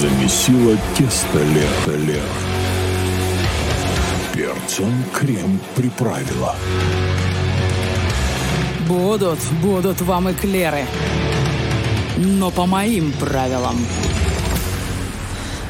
Замесила тесто лето лето. Перцем крем приправила. Будут, будут вам эклеры. Но по моим правилам.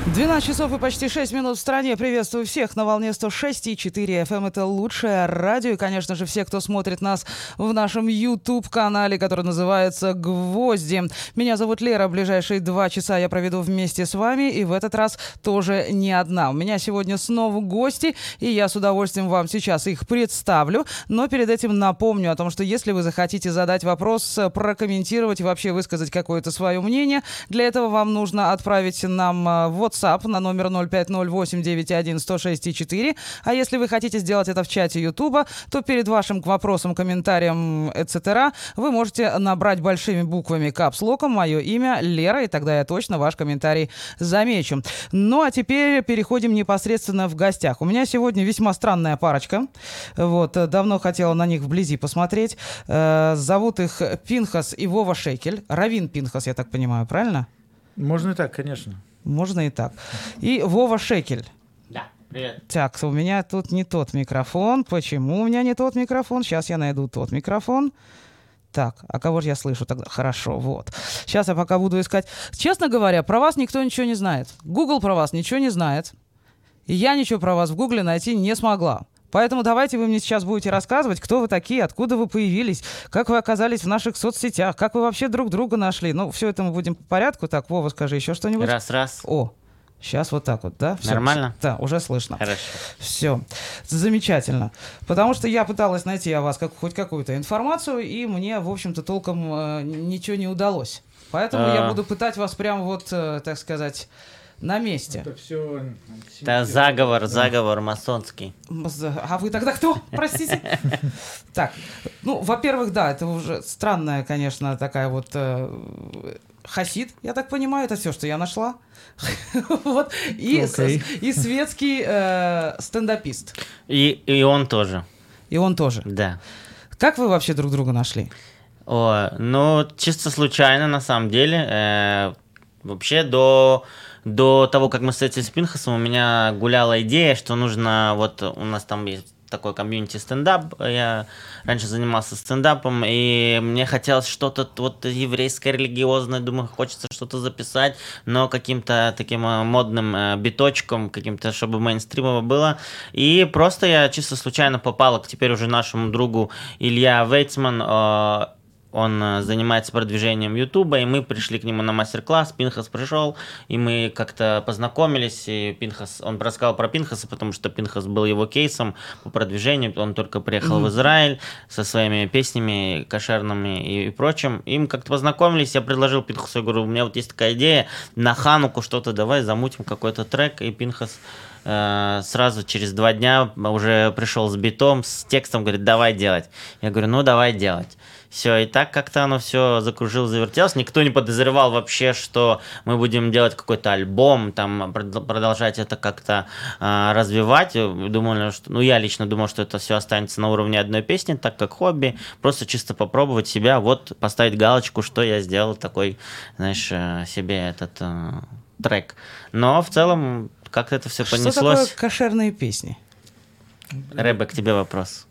12 часов и почти 6 минут в стране. Приветствую всех на волне 106,4 FM. Эм. Это лучшее радио. И, конечно же, все, кто смотрит нас в нашем YouTube-канале, который называется «Гвозди». Меня зовут Лера. Ближайшие два часа я проведу вместе с вами. И в этот раз тоже не одна. У меня сегодня снова гости, и я с удовольствием вам сейчас их представлю. Но перед этим напомню о том, что если вы захотите задать вопрос, прокомментировать, вообще высказать какое-то свое мнение, для этого вам нужно отправить нам вот WhatsApp на номер 050891106 А если вы хотите сделать это в чате YouTube, то перед вашим вопросом, комментарием, etc. вы можете набрать большими буквами капслоком мое имя Лера, и тогда я точно ваш комментарий замечу. Ну а теперь переходим непосредственно в гостях. У меня сегодня весьма странная парочка. Вот, давно хотела на них вблизи посмотреть. Э, зовут их Пинхас и Вова Шекель. Равин Пинхас, я так понимаю, правильно? Можно и так, конечно. Можно и так. И Вова Шекель. Да, привет. Так, у меня тут не тот микрофон. Почему у меня не тот микрофон? Сейчас я найду тот микрофон. Так, а кого же я слышу тогда? Хорошо, вот. Сейчас я пока буду искать. Честно говоря, про вас никто ничего не знает. Google про вас ничего не знает. И я ничего про вас в Гугле найти не смогла. Поэтому давайте вы мне сейчас будете рассказывать, кто вы такие, откуда вы появились, как вы оказались в наших соцсетях, как вы вообще друг друга нашли. Ну, все это мы будем по порядку. Так, Вова, скажи еще что-нибудь. Раз, раз. О, Сейчас вот так вот, да? Все. Нормально? Да, уже слышно. Хорошо. Все. Замечательно. Потому что я пыталась найти о вас как, хоть какую-то информацию, и мне, в общем-то, толком э, ничего не удалось. Поэтому а... я буду пытать вас прям вот, э, так сказать, на месте. Это все... Это заговор, заговор масонский. А вы тогда кто? Простите. Так, ну, во-первых, да, это уже странная, конечно, такая вот э, хасид, я так понимаю, это все, что я нашла. вот. И, okay. и светский э, стендапист. И, и он тоже. И он тоже. Да. Как вы вообще друг друга нашли? О, ну, чисто случайно, на самом деле. Э, вообще до до того, как мы встретились с Пинхасом, у меня гуляла идея, что нужно, вот у нас там есть такой комьюнити стендап. Я раньше занимался стендапом, и мне хотелось что-то вот еврейское, религиозное. Думаю, хочется что-то записать, но каким-то таким э, модным э, биточком, каким-то, чтобы мейнстримово было. И просто я чисто случайно попал к теперь уже нашему другу Илья Вейцман э, он э, занимается продвижением Ютуба, и мы пришли к нему на мастер-класс, Пинхас пришел, и мы как-то познакомились, и Пинхас, он рассказал про Пинхаса, потому что Пинхас был его кейсом по продвижению, он только приехал mm-hmm. в Израиль со своими песнями кошерными и, и прочим, и мы как-то познакомились, я предложил Пинхасу, я говорю, у меня вот есть такая идея, на Хануку что-то давай замутим какой-то трек, и Пинхас э, сразу через два дня уже пришел с битом, с текстом, говорит, давай делать. Я говорю, ну давай делать. Все, и так как-то оно все закружилось, завертелось. Никто не подозревал вообще, что мы будем делать какой-то альбом, там продолжать это как-то э, развивать. Думали, что, ну я лично думал, что это все останется на уровне одной песни, так как хобби. Просто чисто попробовать себя, вот поставить галочку, что я сделал такой, знаешь, э, себе этот э, трек. Но в целом как-то это все понеслось. Что такое кошерные песни? Рэбе, к тебе вопрос.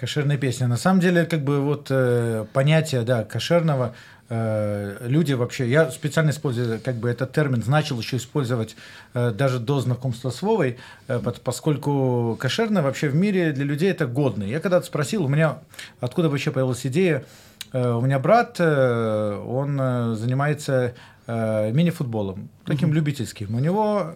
Кошерная песня. На самом деле, как бы вот э, понятие, да, кошерного, э, люди вообще, я специально использую, как бы этот термин, начал еще использовать э, даже до знакомства с Вовой, э, поскольку кошерное вообще в мире для людей это годно. Я когда-то спросил, у меня откуда вообще появилась идея, э, у меня брат, э, он э, занимается э, мини-футболом, таким mm-hmm. любительским. У него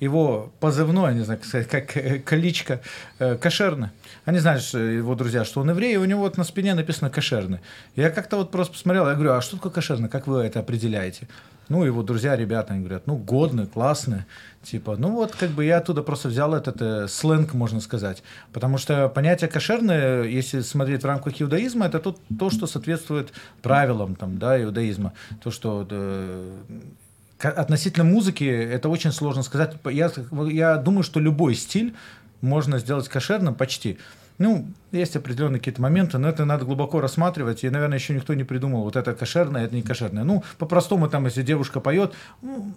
его позывной, не знаю, как сказать, как э, кличка, э, кошерный. Они знали, что его друзья, что он еврей, и у него вот на спине написано кошерный. Я как-то вот просто посмотрел, я говорю, а что такое кошерный, как вы это определяете? Ну, его друзья, ребята, они говорят, ну, годный, классный. Типа, ну вот, как бы я оттуда просто взял этот э, сленг, можно сказать. Потому что понятие кошерное, если смотреть в рамках иудаизма, это то, то что соответствует правилам там, да, иудаизма. То, что э, относительно музыки это очень сложно сказать. Я, я думаю, что любой стиль можно сделать кошерным почти. Ну, есть определенные какие-то моменты, но это надо глубоко рассматривать, и, наверное, еще никто не придумал, вот это кошерное, это не кошерное. Ну, по-простому, там, если девушка поет, ну,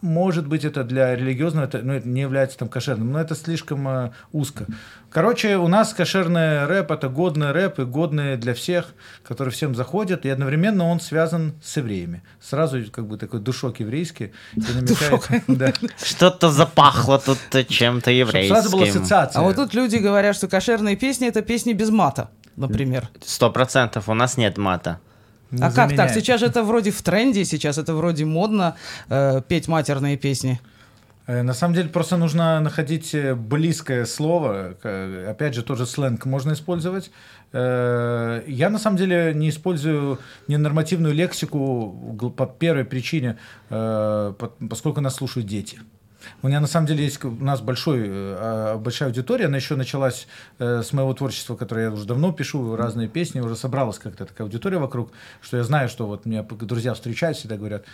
может быть, это для религиозного, это, ну, это не является там кошерным, но это слишком э, узко. Короче, у нас кошерный рэп – это годный рэп и годный для всех, который всем заходит, и одновременно он связан с евреями. Сразу как бы такой душок еврейский. и намекает- да. Что-то запахло тут чем-то еврейским. Сразу была ассоциация. А вот тут люди говорят, что кошерные песни это песни без мата, например. Сто процентов. У нас нет мата. Не а как так? заменяет. Сейчас это вроде в тренде, сейчас это вроде модно э, петь матерные песни. Э, На самом деле просто нужно находить э, близкое слово. К- Опять же, тоже сленг можно использовать. Э, Я на самом деле не использую ненормативную лексику по первой причине, э, по- поскольку нас слушают дети. У меня на самом деле есть у нас большой, э, а, большая аудитория, она еще началась э, с моего творчества, которое я уже давно пишу, разные песни, уже собралась как-то такая аудитория вокруг, что я знаю, что вот меня друзья встречают, всегда говорят,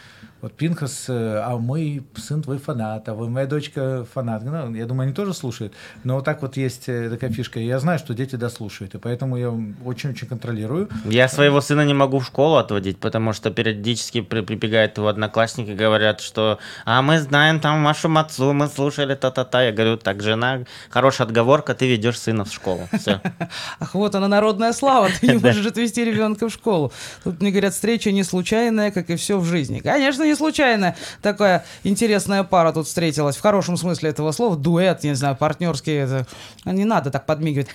вот Пинхас, э, а мой сын твой фанат, а вы- моя дочка фанат. Ну, я думаю, они тоже слушают, но вот так вот есть э, такая фишка, я знаю, что дети дослушают, и поэтому я очень-очень контролирую. Я своего сына не могу в школу отводить, потому что периодически при- прибегают его одноклассники и говорят, что «А мы знаем там вашу мацу, мы слушали та-та-та». Я говорю, так, жена, хорошая отговорка, ты ведешь сына в школу. Все. Ах, вот она народная слава, ты не можешь отвезти ребенка в школу. Тут мне говорят, встреча не случайная, как и все в жизни. Конечно, не случайная. Такая интересная пара тут встретилась, в хорошем смысле этого слова, дуэт, не знаю, партнерский. Это... Не надо так подмигивать.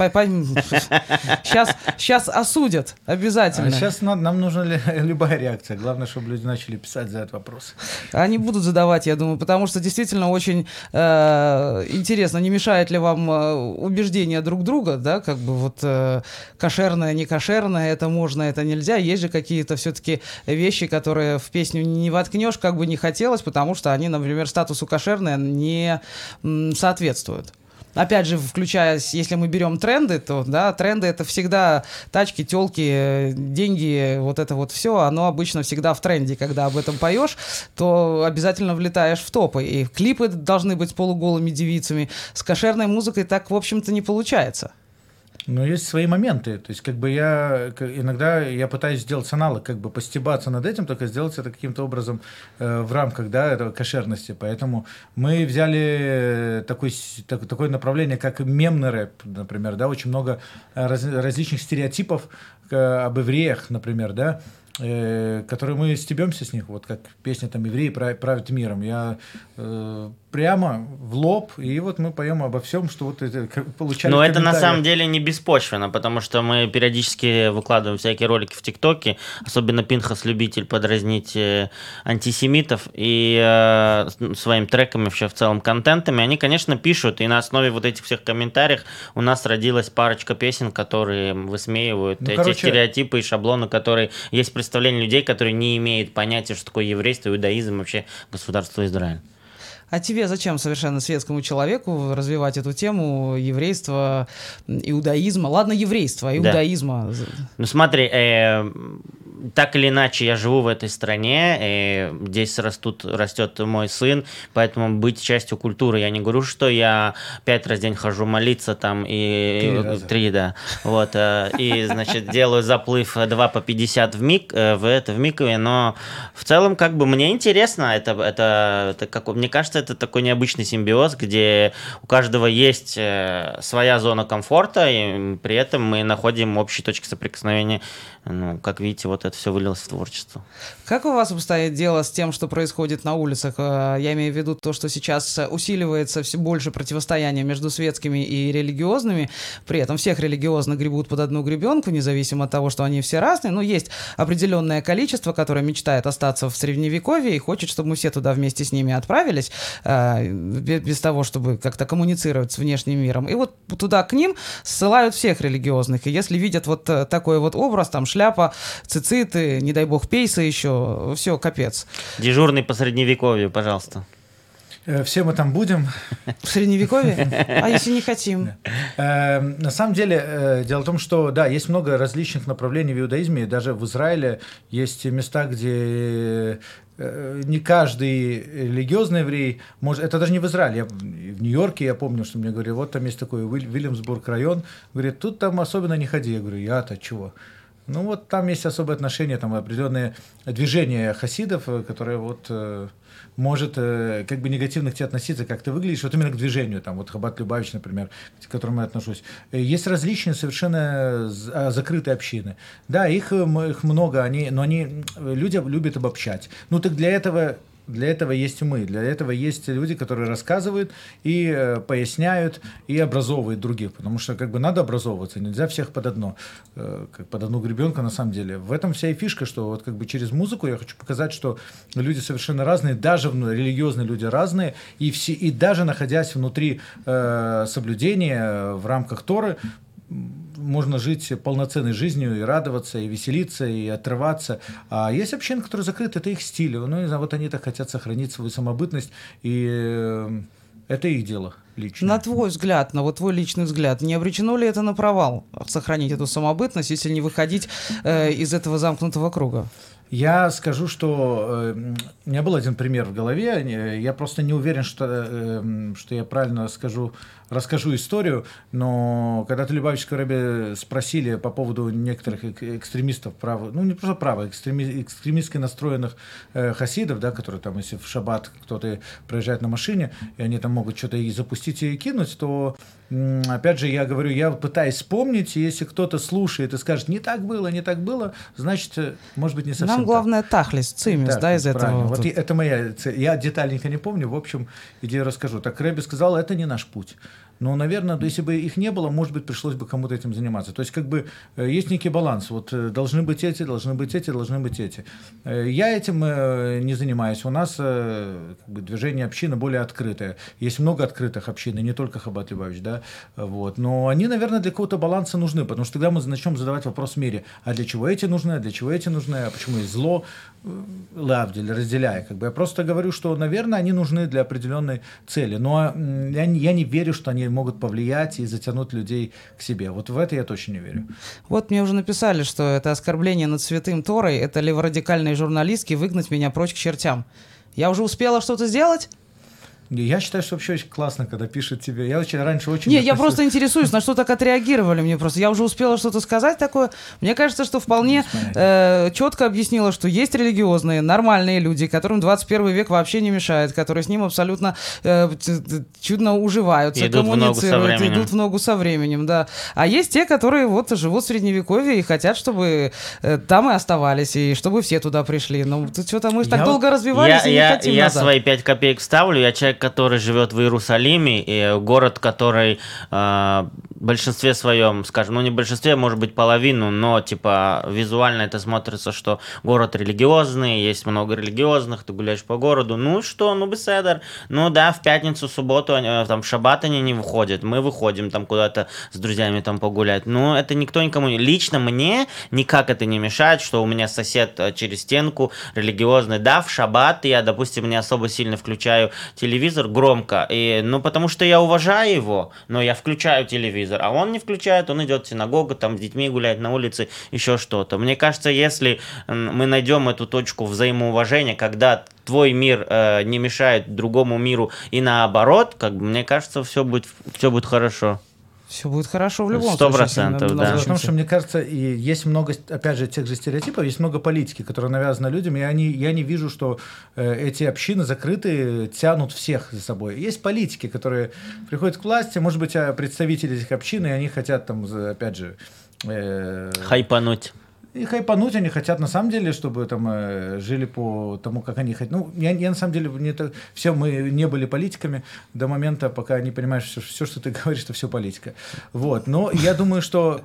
Сейчас, сейчас осудят обязательно. А сейчас нам, нам нужна любая реакция. Главное, чтобы люди начали писать за этот вопрос. Они будут задавать, я думаю, потому что действительно очень э, интересно, не мешает ли вам э, убеждения друг друга, да, как бы вот э, кошерное, не кошерное, это можно, это нельзя. Есть же какие-то все-таки вещи, которые в песню не воткнешь, как бы не хотелось, потому что они, например, статусу кошерное не соответствуют. Опять же, включаясь, если мы берем тренды, то да, тренды это всегда тачки, телки, деньги, вот это вот все, оно обычно всегда в тренде. Когда об этом поешь, то обязательно влетаешь в топы. И клипы должны быть с полуголыми девицами. С кошерной музыкой так, в общем-то, не получается. Но есть свои моменты. То есть, как бы я иногда я пытаюсь сделать аналог, как бы постебаться над этим, только сделать это каким-то образом э, в рамках да, этого кошерности. Поэтому мы взяли такой, с- так- такое направление, как мемный рэп, например, да, очень много э, раз- различных стереотипов э, об евреях, например, да, э, которые мы стебемся с них, вот как песня там «Евреи пра- правят миром». Я э, прямо в лоб, и вот мы поем обо всем, что вот это получали Но это на самом деле не беспочвенно, потому что мы периодически выкладываем всякие ролики в ТикТоке, особенно Пинхас любитель подразнить э, антисемитов и э, с- своим треками, вообще в целом контентами, они, конечно, пишут, и на основе вот этих всех комментариев у нас родилась парочка песен, которые высмеивают Ну, эти короче- стереотипы и шаблоны, которые есть представление людей, которые не имеют понятия, что такое еврейство, иудаизм, вообще государство Израиль. А тебе зачем совершенно светскому человеку развивать эту тему еврейства, иудаизма? Ладно, еврейства, иудаизма. Ну смотри, э, так или иначе я живу в этой стране, э, здесь растут, растет мой сын, поэтому быть частью культуры. Я не говорю, что я пять раз в день хожу молиться там и три, да, вот э, и значит делаю заплыв 2 по 50 в миг э, в это в микове, но в целом как бы мне интересно, это это, это как мне кажется это такой необычный симбиоз, где у каждого есть э, своя зона комфорта и при этом мы находим общие точки соприкосновения. Ну, как видите, вот это все вылилось в творчество. Как у вас обстоит дело с тем, что происходит на улицах? Э, Я имею в виду то, что сейчас э, усиливается все больше противостояние между светскими и религиозными. При этом всех религиозно гребут под одну гребенку, независимо от того, что они все разные. Но есть определенное количество, которое мечтает остаться в средневековье и хочет, чтобы мы все туда вместе с ними отправились, э, бе- без того, чтобы как-то коммуницировать с внешним миром. И вот туда к ним ссылают всех религиозных. И если видят вот такой вот образ, там шляпа, цициты, не дай бог пейсы еще, все, капец. Дежурный по средневековью, пожалуйста. Э, Все мы там будем. В средневековье? А если не хотим? Э, На самом деле, э, дело в том, что, да, есть много различных направлений в иудаизме. Даже в Израиле есть места, где не каждый религиозный еврей может... Это даже не в Израиле. Я в Нью-Йорке я помню, что мне говорили, вот там есть такой Уиль- Вильямсбург район. Говорит, тут там особенно не ходи. Я говорю, я-то чего? Ну вот там есть особые отношения, там определенные движения хасидов, э, которые вот э, может э, как бы негативно к тебе относиться, как ты выглядишь, вот именно к движению, там вот Хабат Любавич, например, к которому я отношусь. Э, Есть различные совершенно а, закрытые общины. Да, их, э, их много, они, но они, люди любят обобщать. Ну так для этого для этого есть мы, для этого есть люди, которые рассказывают и э, поясняют и образовывают других, потому что как бы надо образовываться, нельзя всех под одно, э, как под одну гребенку на самом деле. В этом вся и фишка, что вот как бы через музыку я хочу показать, что люди совершенно разные, даже вну- религиозные люди разные, и все, и даже находясь внутри э, соблюдения э, в рамках Торы, можно жить полноценной жизнью и радоваться, и веселиться, и отрываться. А есть общины, которые закрыты, это их стиль. Ну, не знаю, вот они так хотят сохранить свою самобытность, и э, это их дело лично. На твой взгляд, на вот твой личный взгляд, не обречено ли это на провал, сохранить эту самобытность, если не выходить э, из этого замкнутого круга? Я скажу, что э, у меня был один пример в голове. Я просто не уверен, что, э, что я правильно скажу, расскажу историю. Но когда ты Любавичского Рэбе спросили по поводу некоторых эк- экстремистов правых, ну не просто правых, экстреми, экстремистски настроенных э, хасидов, да, которые там, если в шаббат кто-то проезжает на машине, и они там могут что-то и запустить и кинуть, то опять же я говорю, я пытаюсь вспомнить, если кто-то слушает и скажет, не так было, не так было, значит, э, может быть, не совсем Нам так. главное тахлис, цимис, Так, да, из этого. правильно. вот Вот тут. это моя цель. Я детальненько не помню, в общем, идею расскажу. Так Рэби сказал, это не наш путь. Но, наверное, если бы их не было, может быть, пришлось бы кому-то этим заниматься. То есть, как бы, э, есть некий баланс. Вот э, должны быть эти, должны быть эти, должны быть эти. Э, Я этим не занимаюсь. У нас как бы, движение общины более открытое. Есть много открытых общин, и не только Хабат Любавич, да, вот. Но они, наверное, для какого-то баланса нужны, потому что тогда мы начнем задавать вопрос в мире, а для чего эти нужны, а для чего эти нужны, а почему есть зло, Лавдиль, разделяя. Как бы я просто говорю, что, наверное, они нужны для определенной цели. Но я, не- я не верю, что они могут повлиять и затянуть людей к себе. Вот в это я точно не верю. Вот мне уже написали, что это оскорбление над святым Торой, это леворадикальные журналистки выгнать меня прочь к чертям. Я уже успела что-то сделать? Я считаю, что вообще очень классно, когда пишут тебе. Я очень раньше очень... Не, я просто интересуюсь, на что так отреагировали мне просто. Я уже успела что-то сказать такое. Мне кажется, что вполне э, четко объяснила, что есть религиозные, нормальные люди, которым 21 век вообще не мешает, которые с ним абсолютно э, чудно уживаются, Идут в коммуницируют, временем. идут в ногу со временем, да. А есть те, которые вот живут в средневековье и хотят, чтобы э, там и оставались, и чтобы все туда пришли. Ну, тут что-то мы ж так Я- долго развивались Я, и не я, хотим я назад. свои пять копеек вставлю. Я человек, который живет в Иерусалиме, и город, который э, в большинстве своем, скажем, ну не в большинстве, может быть половину, но типа визуально это смотрится, что город религиозный, есть много религиозных, ты гуляешь по городу, ну что, ну беседер, ну да, в пятницу, субботу, они, э, там в шаббат они не выходят, мы выходим там куда-то с друзьями там погулять, но это никто никому. Лично мне никак это не мешает, что у меня сосед э, через стенку религиозный, да, в шаббат я, допустим, не особо сильно включаю телевизор громко, и, ну потому что я уважаю его, но я включаю телевизор, а он не включает, он идет в синагогу, там с детьми гуляет на улице, еще что-то. Мне кажется, если мы найдем эту точку взаимоуважения, когда твой мир э, не мешает другому миру и наоборот, как бы мне кажется, все будет, все будет хорошо. Все будет хорошо в любом Сто случае. если процентов, да. Дело в том, научимся. что мне кажется, и есть много, опять же, тех же стереотипов, есть много политики, которая навязана людям, и они, я не вижу, что э, эти общины закрытые тянут всех за собой. Есть политики, которые приходят к власти, может быть, а, представители этих общин, и они хотят там, опять же, э, Хайпануть. И хайпануть они хотят на самом деле, чтобы там э, жили по тому, как они хотят. Ну, я, я на самом деле не так, все мы не были политиками до момента, пока не понимаешь все, все, что ты говоришь, это все политика. Вот. Но я думаю, что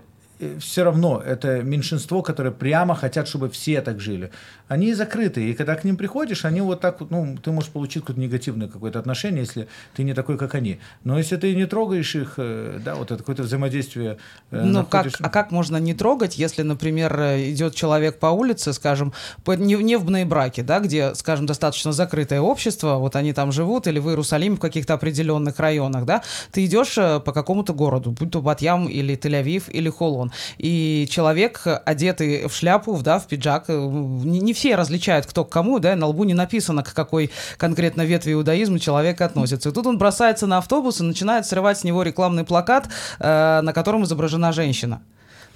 все равно это меньшинство, которое прямо хотят, чтобы все так жили. Они закрыты, и когда к ним приходишь, они вот так вот, ну, ты можешь получить какое-то негативное какое-то отношение, если ты не такой, как они. Но если ты не трогаешь их, э, да, вот это какое-то взаимодействие. э, Ну, как, находишь- а как можно не трогать, если, например, э, идет человек по улице, скажем, не, не в браке, да, где, скажем, достаточно закрытое общество, вот они там живут, или в Иерусалиме в каких-то определенных районах, да, ты идешь по какому-то городу, будь то Батьям или Тель-Авив или Холон, и человек, одетый в шляпу, да, в пиджак, не, не все различают, кто к кому, да, на лбу не написано, к какой конкретно ветви иудаизма человек относится. И тут он бросается на автобус и начинает срывать с него рекламный плакат, э, на котором изображена женщина.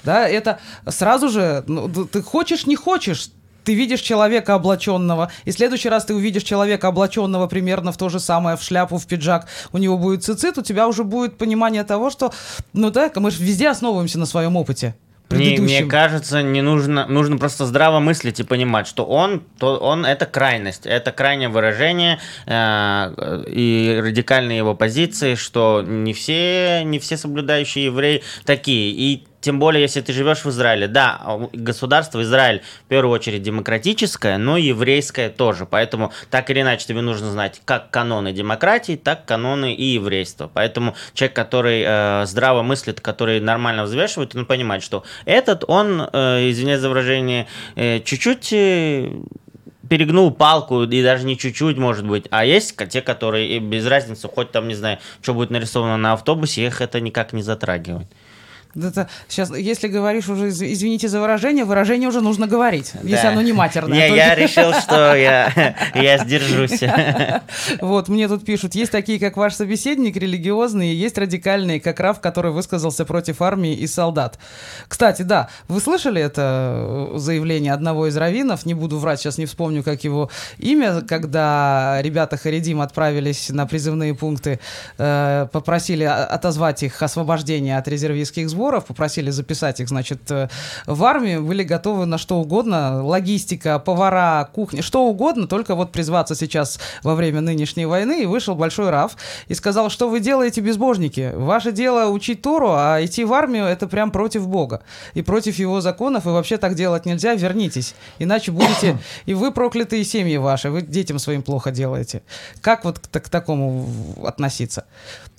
Да, это сразу же, ну, ты хочешь, не хочешь, ты видишь человека облаченного, и в следующий раз ты увидишь человека облаченного примерно в то же самое, в шляпу, в пиджак, у него будет цицит, у тебя уже будет понимание того, что, ну да, мы же везде основываемся на своем опыте. Мне, мне предыдущем. кажется, не нужно, нужно просто здраво мыслить и понимать, что он, то он это крайность, это крайнее выражение э, и радикальные его позиции, что не все, не все соблюдающие евреи такие. И тем более, если ты живешь в Израиле. Да, государство Израиль в первую очередь демократическое, но и еврейское тоже. Поэтому так или иначе тебе нужно знать как каноны демократии, так каноны и еврейства. Поэтому человек, который э, здраво мыслит, который нормально взвешивает, он понимает, что этот, он, э, извиняюсь за выражение, э, чуть-чуть... Э, перегнул палку, и даже не чуть-чуть, может быть. А есть те, которые без разницы, хоть там, не знаю, что будет нарисовано на автобусе, их это никак не затрагивает. Это сейчас, если говоришь уже, из- извините за выражение, выражение уже нужно говорить, если оно не матерное. Я, Только- я решил, что я, я сдержусь. Вот, мне тут пишут, есть такие, как ваш собеседник, религиозные, есть радикальные, как Раф, который высказался против армии и солдат. Кстати, да, вы слышали это э, заявление одного из раввинов, не буду врать, сейчас не вспомню, как его имя, когда ребята Харидим отправились на призывные пункты, э, попросили отозвать их освобождение от резервистских сборов, попросили записать их, значит, э, в армию, были готовы на что угодно, логистика, повара, кухня, что угодно, только вот призваться сейчас во время нынешней войны, и вышел большой Раф и сказал, что вы делаете, безбожники? Ваше дело учить Тору, а идти в армию это прям против Бога и против его законов, и вообще так делать нельзя, вернитесь, иначе будете и вы проклятые семьи ваши, вы детям своим плохо делаете. Как вот к, к такому относиться?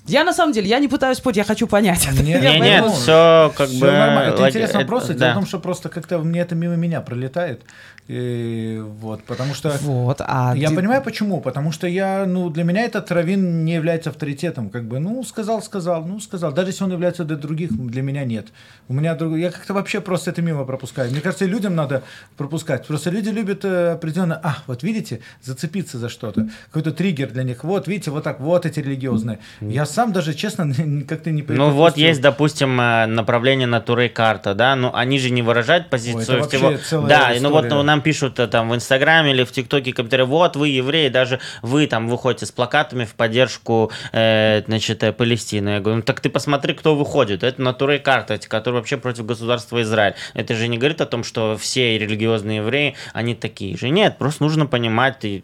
Я на самом деле, я не пытаюсь спорить, я хочу понять. Нет, Я Не, поэтому- нет, все как Всё бы... нормально. Это интересный это- вопрос. Дело да. в том, что просто как-то мне это мимо меня пролетает. И вот, потому что... Вот, а Я ди- понимаю почему, потому что я, ну, для меня этот раввин не является авторитетом, как бы, ну, сказал, сказал, ну, сказал, даже если он является для других, для меня нет. У меня друг... я как-то вообще просто это мимо пропускаю. Мне кажется, людям надо пропускать. Просто люди любят э, определенно, а, вот видите, зацепиться за что-то, какой-то триггер для них. Вот, видите, вот так, вот эти религиозные. Я сам даже, честно, как-то не Ну вот есть, допустим, э, направление натуры карта, да, но они же не выражают позицию вообще всего. целая Да, и ну вот история. ну, нам пишут э, там в Инстаграме или в ТикТоке комментарии, вот вы евреи, даже вы там выходите с плакатами в поддержку, э, значит, э, Палестины. Я говорю, ну так ты посмотри, кто выходит. Это натура и карта, которые вообще против государства Израиль. Это же не говорит о том, что все религиозные евреи, они такие же. Нет, просто нужно понимать и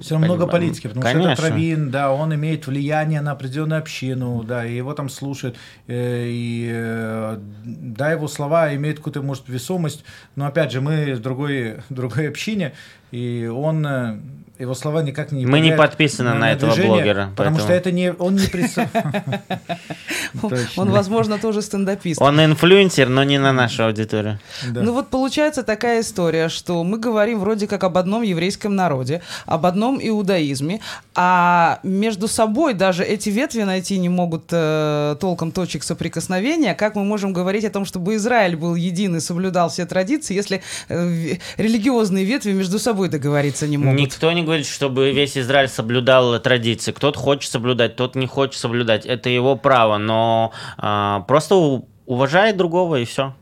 Все равно много политики, потому Конечно. что этот раввин, да, он имеет влияние на определенную общину, да, и его там слушают, э, и э, да, его слова имеют какую-то, может, весомость, но опять же, мы в другой, другой общине, и он, э, его слова никак не Мы не подписаны на этого движение, блогера, Потому поэтому- что это не, он не. Он, возможно, тоже стендапист. Он инфлюенсер, но не на нашу аудиторию. Ну вот получается такая история, что мы говорим вроде как об одном еврейском народе, об одном иудаизме, а между собой даже эти ветви найти не могут э, толком точек соприкосновения. Как мы можем говорить о том, чтобы Израиль был един и соблюдал все традиции, если э, религиозные ветви между собой договориться не могут? Никто не говорит, чтобы весь Израиль соблюдал традиции. Кто-то хочет соблюдать, тот не хочет соблюдать. Это его право, но а, просто у- уважай другого и все.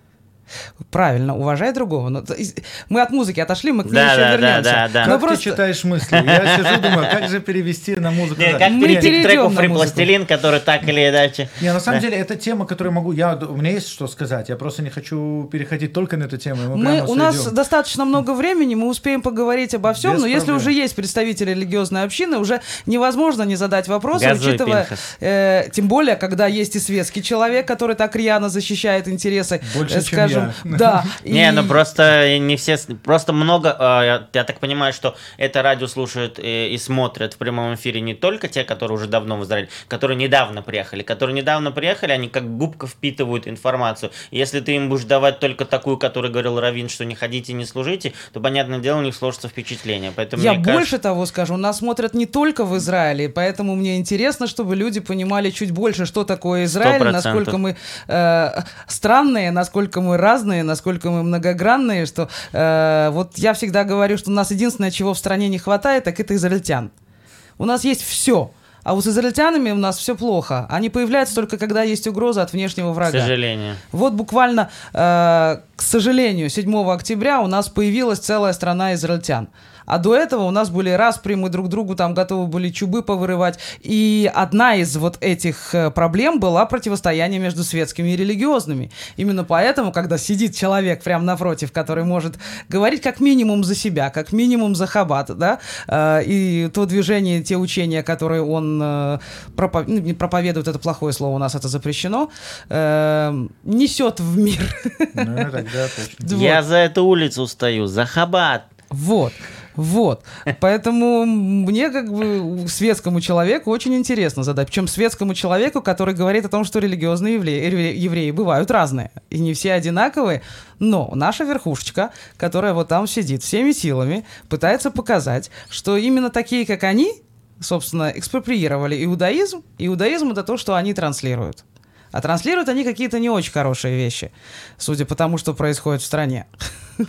Правильно, уважай другого. Но, из- мы от музыки отошли, мы к ней Да, еще да, да, вернемся. да, да. Но Как просто- ты читаешь мысли? Я сижу, думаю, как же перевести на музыку? Не, Да. как Мы перейти перейдем к треку музыку. Пластилин, который так или иначе. Не, на самом Да. деле, это тема, которую могу. Я, у меня есть что сказать. Я просто не хочу переходить только на эту тему. Мы, Мы, у нас достаточно много времени, мы успеем поговорить обо всем, Без но если проблем. уже есть представители религиозной общины, уже невозможно не задать вопросы, Газуй, учитывая, Пинхас. э, тем более, когда есть и светский человек, который так рьяно защищает интересы, Больше, э, чем скажем, да. Не, ну просто не все, просто много, э, я, так понимаю, что это радио слушают э, и смотрят в прямом эфире не только те, которые уже давно в Израиле, которые недавно приехали. Которые недавно приехали, они как губка впитывают информацию. Если ты им будешь давать только такую, которую говорил Равин, что не ходите, не служите, то, понятное дело, у них сложится впечатление. Поэтому Я больше кажется- того скажу, нас смотрят не только в Израиле, поэтому мне интересно, чтобы люди понимали чуть больше, что такое Израиль, 100%. насколько мы э, странные, насколько мы разные, насколько мы многогранные, что э, вот я всегда говорю, что у нас единственное, чего в стране не хватает, так это израильтян. У нас есть все. А вот с израильтянами у нас все плохо. Они появляются только когда есть угроза от внешнего К врага. сожалению. Вот буквально, э, к сожалению, 7 октября у нас появилась целая страна израильтян. А до этого у нас были распри, мы друг другу там готовы были чубы повырывать. И одна из вот этих э, проблем была противостояние между светскими и религиозными. Именно поэтому, когда сидит человек прямо напротив, который может говорить как минимум за себя, как минимум за Хаббат, да, э, и то движение, те учения, которые он э, пропо- ну, не проповедует, это плохое слово, у нас это запрещено, несет в мир. Ну, тогда точно. Вот. Я за эту улицу стою, за Хабат. Вот. Вот. Поэтому мне, как бы, светскому человеку очень интересно задать. Причем светскому человеку, который говорит о том, что религиозные евреи, евре- евреи бывают разные. И не все одинаковые. Но наша верхушечка, которая вот там сидит всеми силами, пытается показать, что именно такие, как они, собственно, экспроприировали иудаизм. Иудаизм — это то, что они транслируют. А транслируют они какие-то не очень хорошие вещи, судя по тому, что происходит в стране.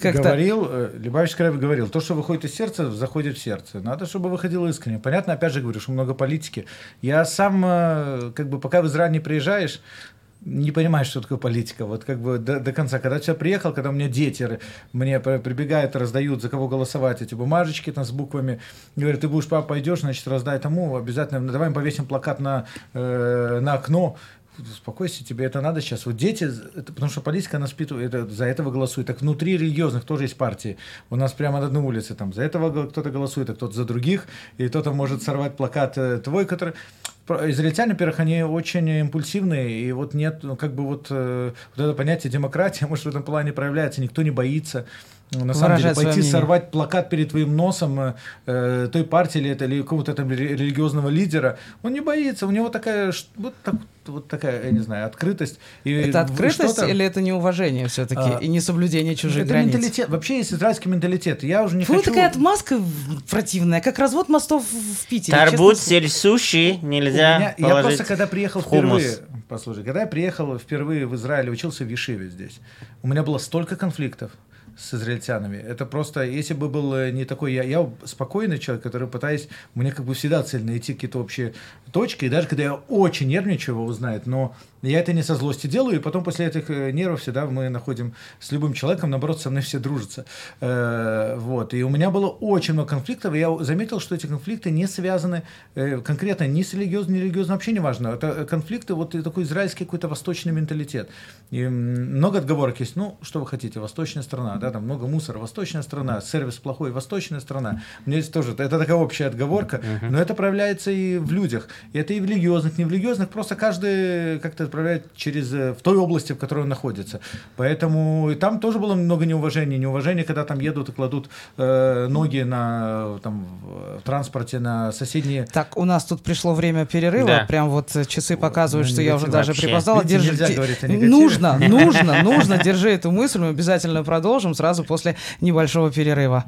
Как-то- Говорил, э, Любавич Краев говорил, то, что выходит из сердца, заходит в сердце. Надо, чтобы выходило искренне. Понятно, опять же говорю, что много политики. Я сам, э, как бы, пока в Израиль не приезжаешь, не понимаешь, что такое политика. Вот как бы до, до конца. Когда я приехал, когда у меня дети мне при- прибегают раздают, за кого голосовать, эти бумажечки там с буквами. Говорят, ты будешь, папа, пойдешь, значит, раздай тому, обязательно, давай мы повесим плакат на, э, на окно. Успокойся, тебе это надо сейчас. Вот дети, это, потому что политика нас впитывает, это, за этого голосует. Так внутри религиозных тоже есть партии. У нас прямо на одной улице там за этого го- кто-то голосует, а кто-то за других, и кто-то может сорвать плакат э, твой, который... Израильтяне, во-первых, они очень импульсивные, и вот нет, ну, как бы вот, э, вот это понятие демократия, может, в этом плане проявляется, никто не боится. Ну, На самом деле, пойти мнение. сорвать плакат перед твоим носом э, э, той партии или, это, или какого-то там ре- религиозного лидера, он не боится, у него такая, вот, так- вот такая, я не знаю, открытость. И Это открытость или это неуважение все-таки А, и несоблюдение чужих это границ? менталитет. Вообще есть израильский менталитет. Я уже не Фу, хочу... такая отмазка противная, как развод мостов в Питере. Тарбут, честно сель, суши нельзя меня- я просто когда приехал в хумус. впервые, послушай, когда я приехал впервые в Израиль, учился в Ешиве здесь, у меня было столько конфликтов с израильтянами. Это просто, если бы был э, не такой, я, я спокойный человек, который пытаюсь, мне как бы всегда цель найти какие-то общие точки, и даже когда я очень нервничаю, его узнает, но я это не со злости делаю, и потом после этих э, нервов всегда мы находим с любым человеком, наоборот, со мной все дружатся. Э, вот. И у меня было очень много конфликтов, и я заметил, что эти конфликты не связаны э, конкретно ни с религиозным, ни религиозным, вообще не важно. Это конфликты, вот такой израильский какой-то восточный менталитет. И много отговорок есть. Ну, что вы хотите, восточная страна, да, там много мусора, восточная страна, сервис плохой, восточная страна. У меня есть тоже, это такая общая отговорка, но это проявляется и в людях. И это и в религиозных, не в религиозных, просто каждый как-то отправляет через, э, в той области, в которой он находится. Поэтому и там тоже было много неуважения. Неуважение, когда там едут и кладут э, ноги на, там, в транспорте на соседние Так, у нас тут пришло время перерыва. Да. Прям вот э, часы показывают, на что я уже даже припоздала. Держи, нельзя говорить о негативе. нужно, нужно, нужно. Держи эту мысль. Мы обязательно продолжим сразу после небольшого перерыва.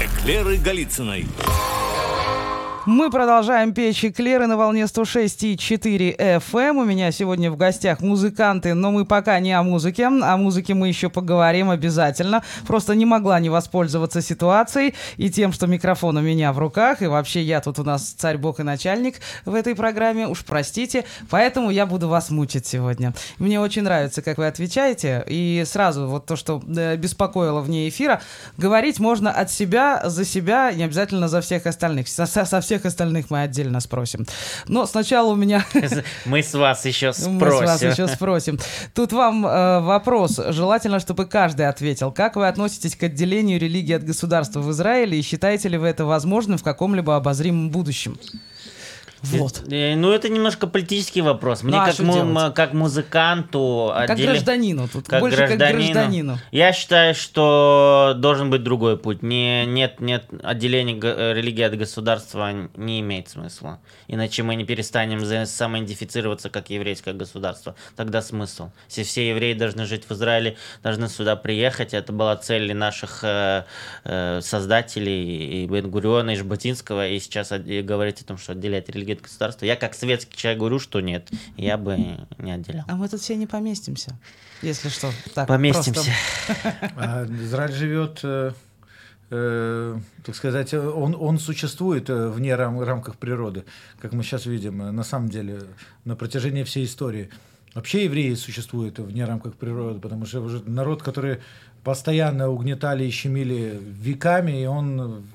Эклеры Голицыной. Мы продолжаем печь эклеры на волне 106,4 FM. У меня сегодня в гостях музыканты, но мы пока не о музыке. О музыке мы еще поговорим обязательно. Просто не могла не воспользоваться ситуацией и тем, что микрофон у меня в руках. И вообще я тут у нас царь, бог и начальник в этой программе. Уж простите. Поэтому я буду вас мучить сегодня. Мне очень нравится, как вы отвечаете. И сразу вот то, что э, беспокоило вне эфира. Говорить можно от себя, за себя, не обязательно за всех остальных. Со, со- со всех остальных мы отдельно спросим. Но сначала у меня... Мы с вас еще Мы с вас спросим. еще спросим. Тут вам э, вопрос. Желательно, чтобы каждый ответил. Как вы относитесь к отделению религии от государства в Израиле и считаете ли вы это возможным в каком-либо обозримом будущем? Вот. Э, Ну, это немножко политический вопрос. Мне Ну, а как, му- м- как музыканту... Как отделе- гражданину. Тут как больше как гражданину. гражданину. Я считаю, что должен быть другой путь. Не, нет, нет, отделение э, религии от государства не имеет смысла. Иначе мы не перестанем самоидентифицироваться как еврейское государство. Тогда смысл. Если все евреи должны жить в Израиле, должны сюда приехать, это была цель наших э, э, создателей, и Бен-Гуриона, и Жбатинского, и сейчас и говорить о том, что отделять религию от государства. Я как светский человек говорю, что нет. Я бы не отделял. А мы тут все не поместимся. Если что. Так, Поместимся. просто- А Израиль живет э, э, так сказать, он, он существует э, вне рам, рамках природы, как мы сейчас видим, э, на самом деле, на протяжении всей истории. Вообще евреи существуют вне рамках природы, потому что уже народ, который постоянно угнетали и щемили веками, и он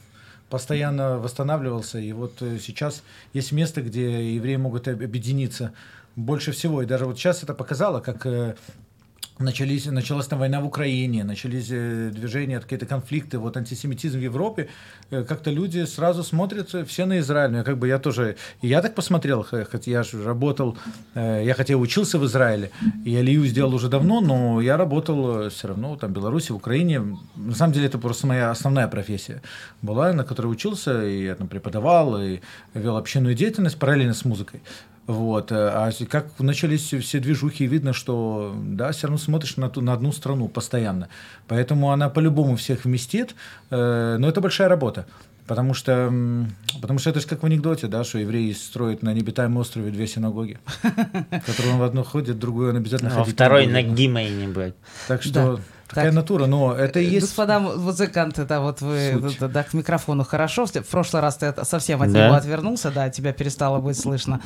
постоянно восстанавливался. И вот э, сейчас есть место, где евреи могут об- объединиться больше всего. И даже вот сейчас это показало, как э, начались, началась там война в Украине, начались э, движения, какие-то конфликты, вот антисемитизм в Европе, э, как-то люди сразу смотрят все на Израиль. Ну, как бы я тоже, я так посмотрел, хотя я же работал, э, я хотя учился в Израиле, и Алию сделал уже давно, но я работал все равно там в Беларуси, в Украине. На самом деле это просто моя основная профессия была, на которой учился, и я там преподавал, и вел общественную деятельность параллельно с музыкой. Вот. э, А как начались все движухи, видно, что да, все равно смотришь на, ту, на одну страну постоянно. Поэтому она по-любому всех вместит, э, но это большая работа. Потому что, потому что это же как в анекдоте, да, что евреи строят на необитаемом острове две синагоги, в которые он в одну ходит, в другую он обязательно А Во второй будет. Гимей не будет. Так что Да. Такая Так. натура, но это и есть... Господа музыканты, да, вот вы да, да, к микрофону хорошо. В прошлый раз ты совсем от Да. него отвернулся, да, тебя перестало быть слышно.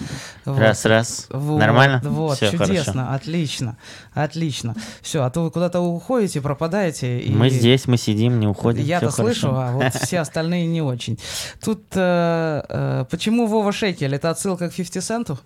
Вот. Раз, раз. Вот, Нормально? Вот, Всё чудесно, хорошо. отлично, отлично. Все, а то вы куда-то уходите, пропадаете. и- Мы здесь, мы сидим, не уходим. Я-то слышу, а вот все остальные не очень. Тут э, э, почему Вова Шекель? Это отсылка к 50 Центу?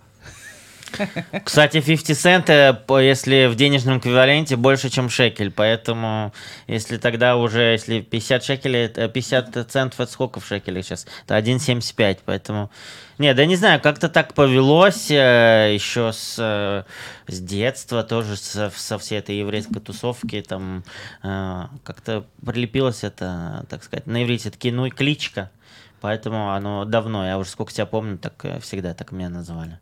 Кстати, 50 цент, э, если в денежном эквиваленте, больше, чем шекель. Поэтому, если тогда уже, если 50 шекелей, это 50 центов, это сколько в шекелях сейчас? Это 1,75. Поэтому, не, да не знаю, как-то так повелось э, еще с, э, с детства, тоже со, со всей этой еврейской тусовки. Там э, как-то прилепилось это, так сказать, на иврите это ну и кличка. Поэтому оно давно, я уже сколько себя помню, так э, всегда так меня называли.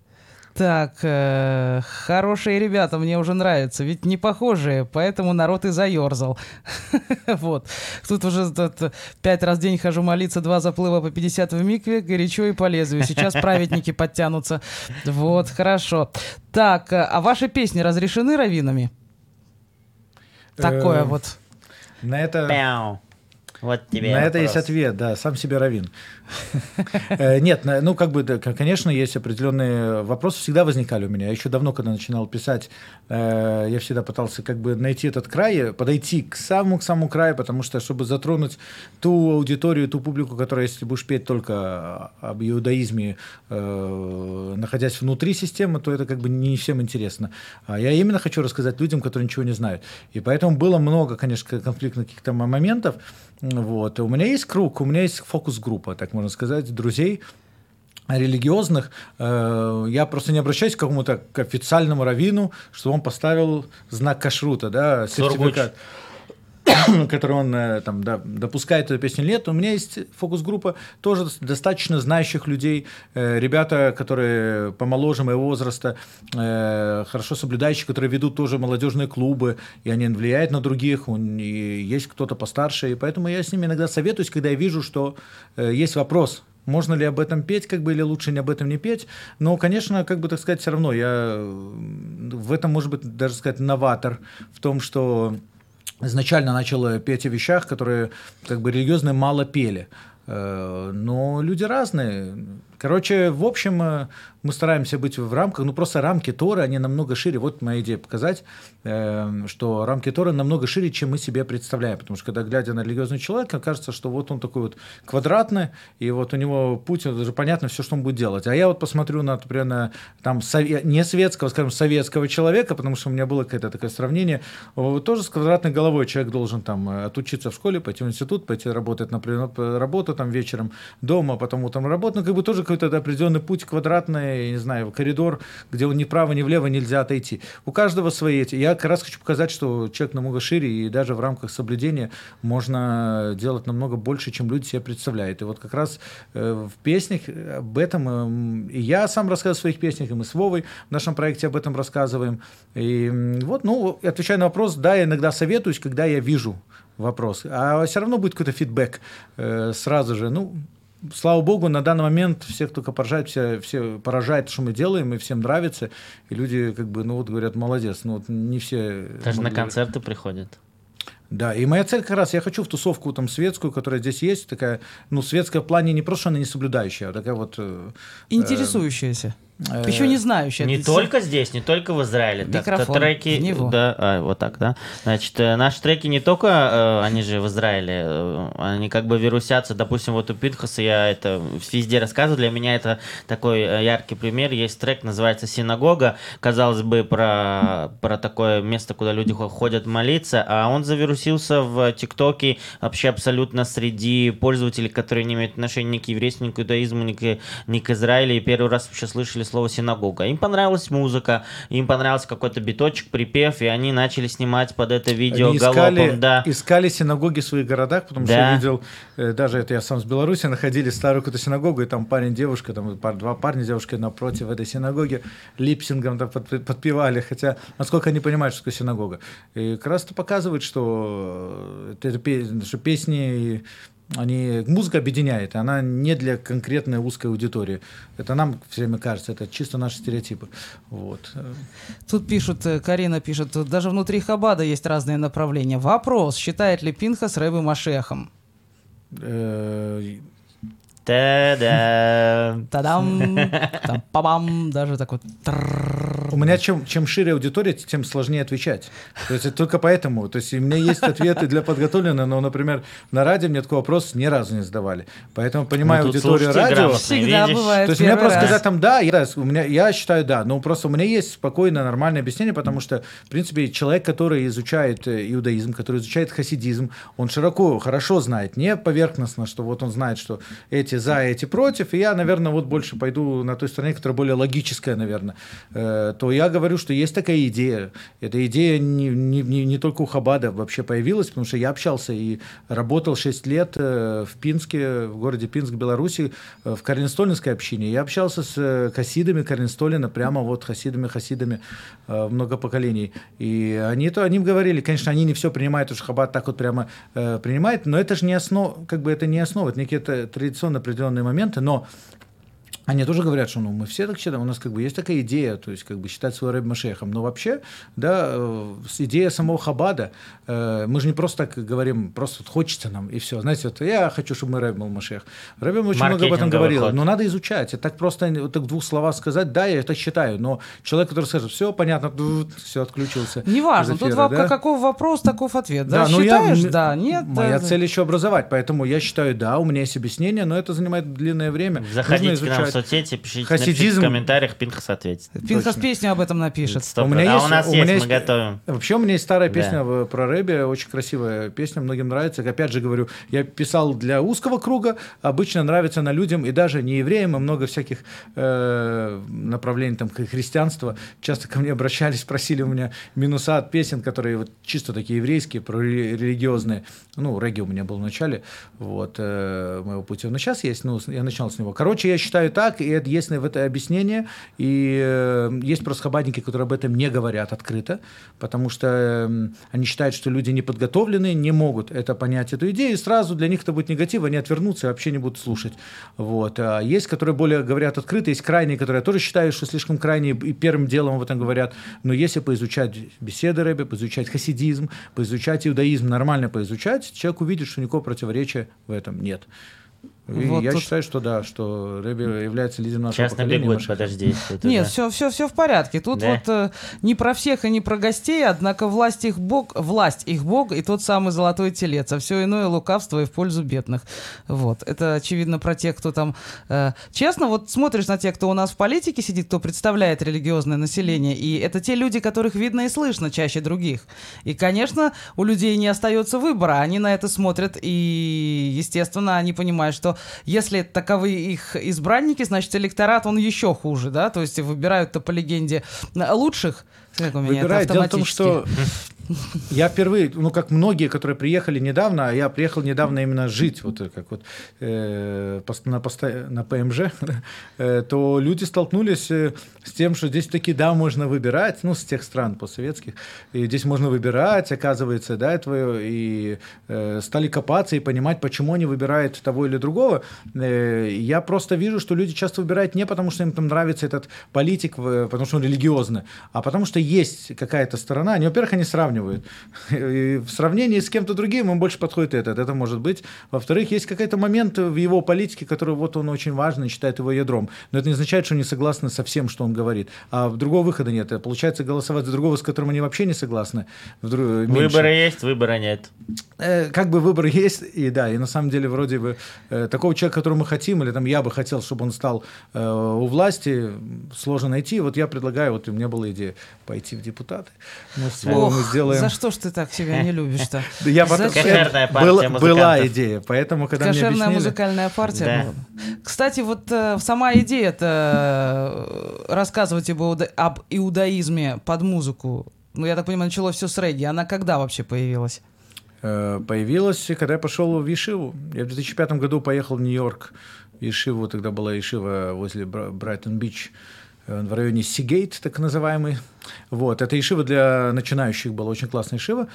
Так, э, хорошие ребята, мне уже нравятся, ведь не похожие, поэтому народ и заерзал. Вот. Тут уже пять раз в день хожу молиться, два заплыва по 50 в микве, горячо и по лезвию. Сейчас праведники подтянутся. Вот, хорошо. Так, э, а ваши песни разрешены раввинами? Такое Э, вот. На это... Вот тебе На это вопрос. есть ответ, да, сам себе равин. Э, Нет, ну как бы, конечно, есть определенные вопросы, всегда возникали у меня. Еще давно, когда начинал писать, э, я всегда пытался как бы найти этот край, подойти к самому, к самому краю, потому что, чтобы затронуть ту аудиторию, ту публику, которая, если будешь петь только об иудаизме, э, находясь внутри системы, то это как бы не всем интересно. А я именно хочу рассказать людям, которые ничего не знают. И поэтому было много, конечно, конфликтных каких-то моментов. Вот. У меня есть круг, у меня есть фокус-группа, так можно сказать, друзей религиозных, Э, я просто не обращаюсь к какому-то к официальному раввину, что он поставил знак кашрута, да, сертификат, который он э, там, да, допускает эту песню или нет. У меня есть фокус-группа тоже достаточно знающих людей, э, ребята, которые помоложе моего возраста, э, хорошо соблюдающие, которые ведут тоже молодежные клубы, и они влияют на других, у н- и есть кто-то постарше, и поэтому я с ними иногда советуюсь, когда я вижу, что э, есть вопрос, можно ли об этом петь, как бы, или лучше не об этом не петь. Но, конечно, как бы так сказать, все равно я в этом, может быть, даже сказать, новатор в том, что изначально начал петь о вещах, которые как бы религиозные мало пели. Э, Но люди разные. Короче, в общем, э, мы стараемся быть в рамках, ну просто рамки Торы, они намного шире. Вот моя идея показать, э, что рамки Торы намного шире, чем мы себе представляем. Потому что когда глядя на религиозного человека, кажется, что вот он такой вот квадратный, и вот у него путь, уже понятно все, что он будет делать. А я вот посмотрю на, например, на там, сове- не светского, скажем, советского человека, потому что у меня было какое-то такое сравнение, тоже с квадратной головой человек должен там отучиться в школе, пойти в институт, пойти работать, например, на работу там вечером дома, потом утром работать, ну как бы тоже какой-то определенный путь квадратный, я не знаю, коридор, где он ни вправо, ни влево нельзя отойти. У каждого свои эти. Я как раз хочу показать, что человек намного шире, и даже в рамках соблюдения можно делать намного больше, чем люди себе представляют. И вот как раз э, в песнях об этом эм, и я сам рассказываю в своих песнях, и мы с Вовой в нашем проекте об этом рассказываем. И вот, ну, отвечая на вопрос, да, я иногда советуюсь, когда я вижу вопрос. А все равно будет какой-то фидбэк э, сразу же. Ну, слава богу, на данный момент всех только поражает, все, все поражает, что мы делаем, и всем нравится. И люди как бы, ну вот говорят, молодец. Ну вот не все... Даже на концерты приходят. Да, и моя цель как раз, я хочу в тусовку там светскую, которая здесь есть, такая, ну, светская в плане не просто, она не соблюдающая, а такая вот... э, Интересующаяся. Еще не знающая. Не только здесь, не только в Израиле. Микрофон треки, в него. да, а, вот так, да. Значит, э, наши треки не только, э, они же в Израиле, э, они как бы вирусятся. Допустим, вот у Пинхаса я это везде рассказываю. Для меня это такой яркий пример. Есть трек, называется «Синагога». Казалось бы, про, про такое место, куда люди хо- ходят молиться, а он завирусился в ТикТоке вообще абсолютно среди пользователей, которые не имеют отношения ни к еврейству, ни к иудаизму, ни к, ни к Израилю. И первый раз вообще слышали слово синагога. Им понравилась музыка, им понравился какой-то биточек, припев, и они начали снимать под это видео Они галопом, искали, да. искали синагоги в своих городах, потому что Да. я видел, э, даже это я сам с Беларуси, находили старую какую-то синагогу, и там парень, девушка, там пар- два парня, девушка напротив этой синагоги липсингом там под- подпевали, хотя насколько они понимают, что такое синагога. И как раз это показывает, что, э, это, что песни они, музыка объединяет, она не для конкретной узкой аудитории. Это нам все время кажется, это чисто наши стереотипы. Вот. Тут пишут, э, Карина пишет, даже внутри Хабада есть разные направления. Вопрос, считает ли Пинхас Рэбы Машехом? Та-да. Тадам, там, пабам, даже вот. У меня чем, чем шире аудитория, тем сложнее отвечать. То есть только поэтому. То есть у меня есть ответы для подготовленных, но, например, на радио мне такой вопрос ни разу не задавали. Поэтому понимаю Ну, аудиторию радио. Всегда бывает То есть первый просто сказать там да, я, у меня, я считаю да, но просто у меня есть спокойное, нормальное объяснение, потому что, в принципе, человек, который изучает иудаизм, который изучает хасидизм, он широко, хорошо знает, не поверхностно, что вот он знает, что эти за, эти против, и я, наверное, вот больше пойду на той стороне, которая более логическая, наверное, Э, то я говорю, что есть такая идея. Эта идея не, не, не, не только у Хабада вообще появилась, потому что я общался и работал 6 лет э, в Пинске, в городе Пинск, Беларуси, э, в Карлинстолинской общине. Я общался с хасидами Карлинстолина, прямо вот хасидами-хасидами много поколений. И они то они говорили, конечно, они не все принимают, уж Хаббат так вот прямо принимает, но это же не основа, как бы это не основа, это некие традиционно определенные моменты, но они тоже говорят, что ну, мы все так считаем, у нас как бы есть такая идея, то есть как бы считать своего Рэбби Машехом. Но вообще, да, э, идея самого Хабада, э, мы же не просто так говорим, просто вот хочется нам и все. Знаете, вот я хочу, чтобы мы Рэбби был Машех. Рэбби очень много об этом говорил, но надо изучать. Это так просто вот так в двух словах сказать, да, я это считаю, но человек, который скажет, все понятно, все отключился. Неважно, тут эфира, во- да. каков вопрос, таков ответ. Да, ну я- считаешь? м- да, нет. Моя да, цель еще образовать, поэтому я считаю, да, у меня есть объяснение, но это занимает длинное время. Нужно Заходите к нам в изучать. Соцсети, пишите, Хасидизм. в комментариях, Пинхас ответит. Пинхас точно. песню об этом напишет. Стоп. У меня а есть, у нас у есть, меня мы есть- готовим. Вообще у меня есть старая Да. песня в- про Рэби, очень красивая песня, многим нравится. Опять же говорю, я писал для узкого круга, обычно нравится на людям и даже не евреям, и много всяких э, направлений там христианства. Часто ко мне обращались, просили у меня минуса от песен, которые вот чисто такие еврейские, про ре- религиозные. Ну, регги у меня был в начале вот, э, моего пути. Но сейчас есть, ну, я начал с него. Короче, я считаю так, и это есть в это объяснение, и э, есть просто хабадники, которые об этом не говорят открыто, потому что э, они считают, что люди неподготовленные не могут это понять, эту идею, и сразу для них это будет негатив, они отвернутся и вообще не будут слушать. Вот. А есть, которые более говорят открыто, есть крайние, которые я тоже считаю, что слишком крайние, и первым делом об этом говорят, но если поизучать беседы Рэбби, поизучать хасидизм, поизучать иудаизм, нормально поизучать, человек увидит, что никакого противоречия в этом нет. И Вот я тут- считаю, что да, что Рэбби является лидером нашего Сейчас поколения. набегут, Машеха. подожди. это Нет, да. все, все, все в порядке. Тут Да. вот э, не про всех и не про гостей, однако власть их бог, власть их бог и тот самый золотой телец, а все иное лукавство и в пользу бедных. Вот. Это очевидно про тех, кто там... э, честно, вот смотришь на тех, кто у нас в политике сидит, кто представляет религиозное население, и это те люди, которых видно и слышно чаще других. И, конечно, у людей не остается выбора. Они на это смотрят, и, естественно, они понимают, что если таковы их избранники, значит, электорат, он еще хуже, да? То есть выбирают-то по легенде лучших. Как у меня это Выбирает. Дело в том, что я впервые, ну как многие, которые приехали недавно, а я приехал недавно именно жить, вот э, как вот э, на, на ПМЖ, э, то люди столкнулись э, с тем, что здесь таки да, можно выбирать, ну с тех стран постсоветских, и здесь можно выбирать, оказывается, да, твое, и э, стали копаться и понимать, почему они выбирают того или другого. Э, я просто вижу, что люди часто выбирают не потому, что им там нравится этот политик, потому что он религиозный, а потому что есть какая-то сторона. Они, во-первых, они сравнивают. Сравнивают. И в сравнении с кем-то другим ему больше подходит этот. Это может быть. Во-вторых, есть какой-то момент в его политике, который вот он очень важный, считает его ядром. Но это не означает, что они согласны со всем, что он говорит. А другого выхода нет. Получается голосовать за другого, с которым они вообще не согласны. Вдруг, меньше. Выборы есть, выбора нет. Э, как бы выбор есть, и да, и на самом деле вроде бы э, такого человека, которого мы хотим, или там я бы хотел, чтобы он стал э, у власти, сложно найти. Вот я предлагаю, вот у меня была идея пойти в депутаты. Мы с Вовой мы Ох, сделаем... за что ж ты так себя не любишь-то? Я потом-? Кошерная партия была, идея, поэтому когда мне Кошерная объяснили... музыкальная партия. Да. была. Кстати, вот э, сама идея это рассказывать об, иуда- об иудаизме под музыку. Ну, я так понимаю, началось все с регги. Она когда вообще появилась? э, появилась, когда я пошел в Ешиву. Я в 2005 году поехал в Нью-Йорк Ешиву, тогда была Ешива возле Бра- Брайтон-Бич, э, в районе Сигейт, так называемый. Вот, это Ешива для начинающих была, очень классная Ешива.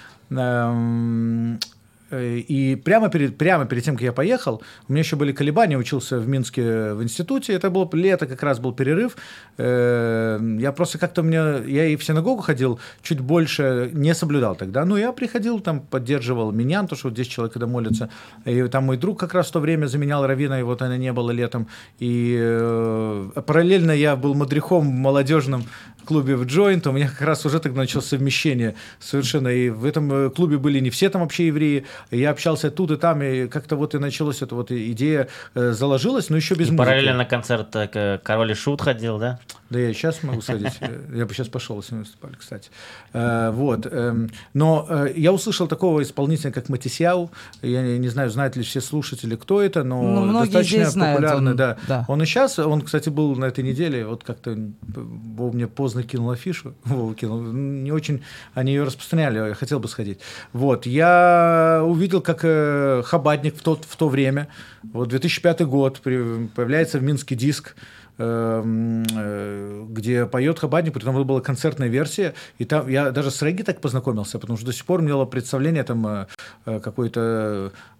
И прямо перед, прямо перед тем, как я поехал, у меня еще были колебания, учился в Минске в институте, это было лето, как раз был перерыв. Э, Я просто как-то мне, я и в синагогу ходил, чуть больше не соблюдал тогда. Ну, я приходил, там поддерживал меня, то, что вот здесь человек, когда молится. И там мой друг как раз в то время заменял Равина, и вот она не было летом. И э, параллельно я был мадрихом молодежном клубе в Joint, у меня как раз уже тогда началось совмещение совершенно, и в этом э, клубе были не все там вообще евреи, я общался тут и там, и как-то вот и началась эта вот идея, э, заложилась, но еще без И музыки. параллельно на концерт э, Король и Шут ходил, да? Да я сейчас могу сходить. Э, Я бы сейчас пошел, если мы выступали, кстати. Вот. эм, Но я услышал такого исполнителя, как Матисяу. Я не знаю, знают ли все слушатели, кто это, но Ну, достаточно популярный. он- да. да. Он и сейчас, он, кстати, был на этой неделе, вот как-то Вова мне поздно кинул афишу. Вова кинул. Не очень они ее распространяли, я хотел бы сходить. Вот. Я увидел, как э, Хабадник в, тот, в то время, вот 2005 год, при- появляется в Минске диск, эм, э, где поет Хабадник, притом это была концертная версия, и там я даже с регги так познакомился, потому что до сих пор у меня было представление там э, э, какой-то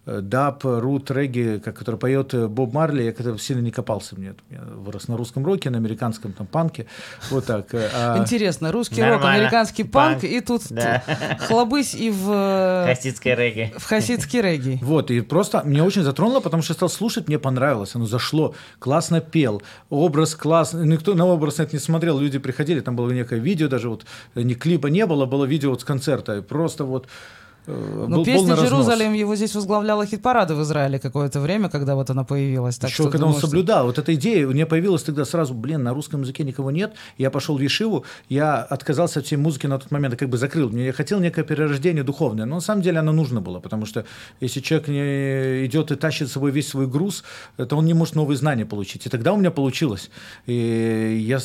э, даб, рут, регги, как, который поет э, Боб Марли, я как-то сильно не копался мне. Я вырос на русском роке, на американском там панке, вот так. э, а- Интересно, русский рок, Нормально. американский панк, Панк. и тут Да. хлобысь и в, э, Хасидское регги. в хасидский регги. Вот, и просто меня очень затронуло, потому что я стал слушать, мне понравилось, оно зашло, классно пел, образ классный, никто на образ это не смотрел, люди приходили, там было некое видео, даже вот э, не клипа не было, было видео вот с концерта, и просто вот э, Ну, был песня. «Джерузалем» его здесь возглавляла хит-парады в Израиле какое-то время, когда вот она появилась. Так Еще что когда думаю, он что- соблюдал, вот эта идея, у меня появилась тогда сразу, блин, на русском языке никого нет, я пошел в Ешиву, я отказался от всей музыки на тот момент, как бы закрыл, мне хотел некое перерождение духовное, но на самом деле оно нужно было, потому что если человек не идет и тащит с собой весь свой груз, то он не может новые знания получить, и тогда у меня получилось, и я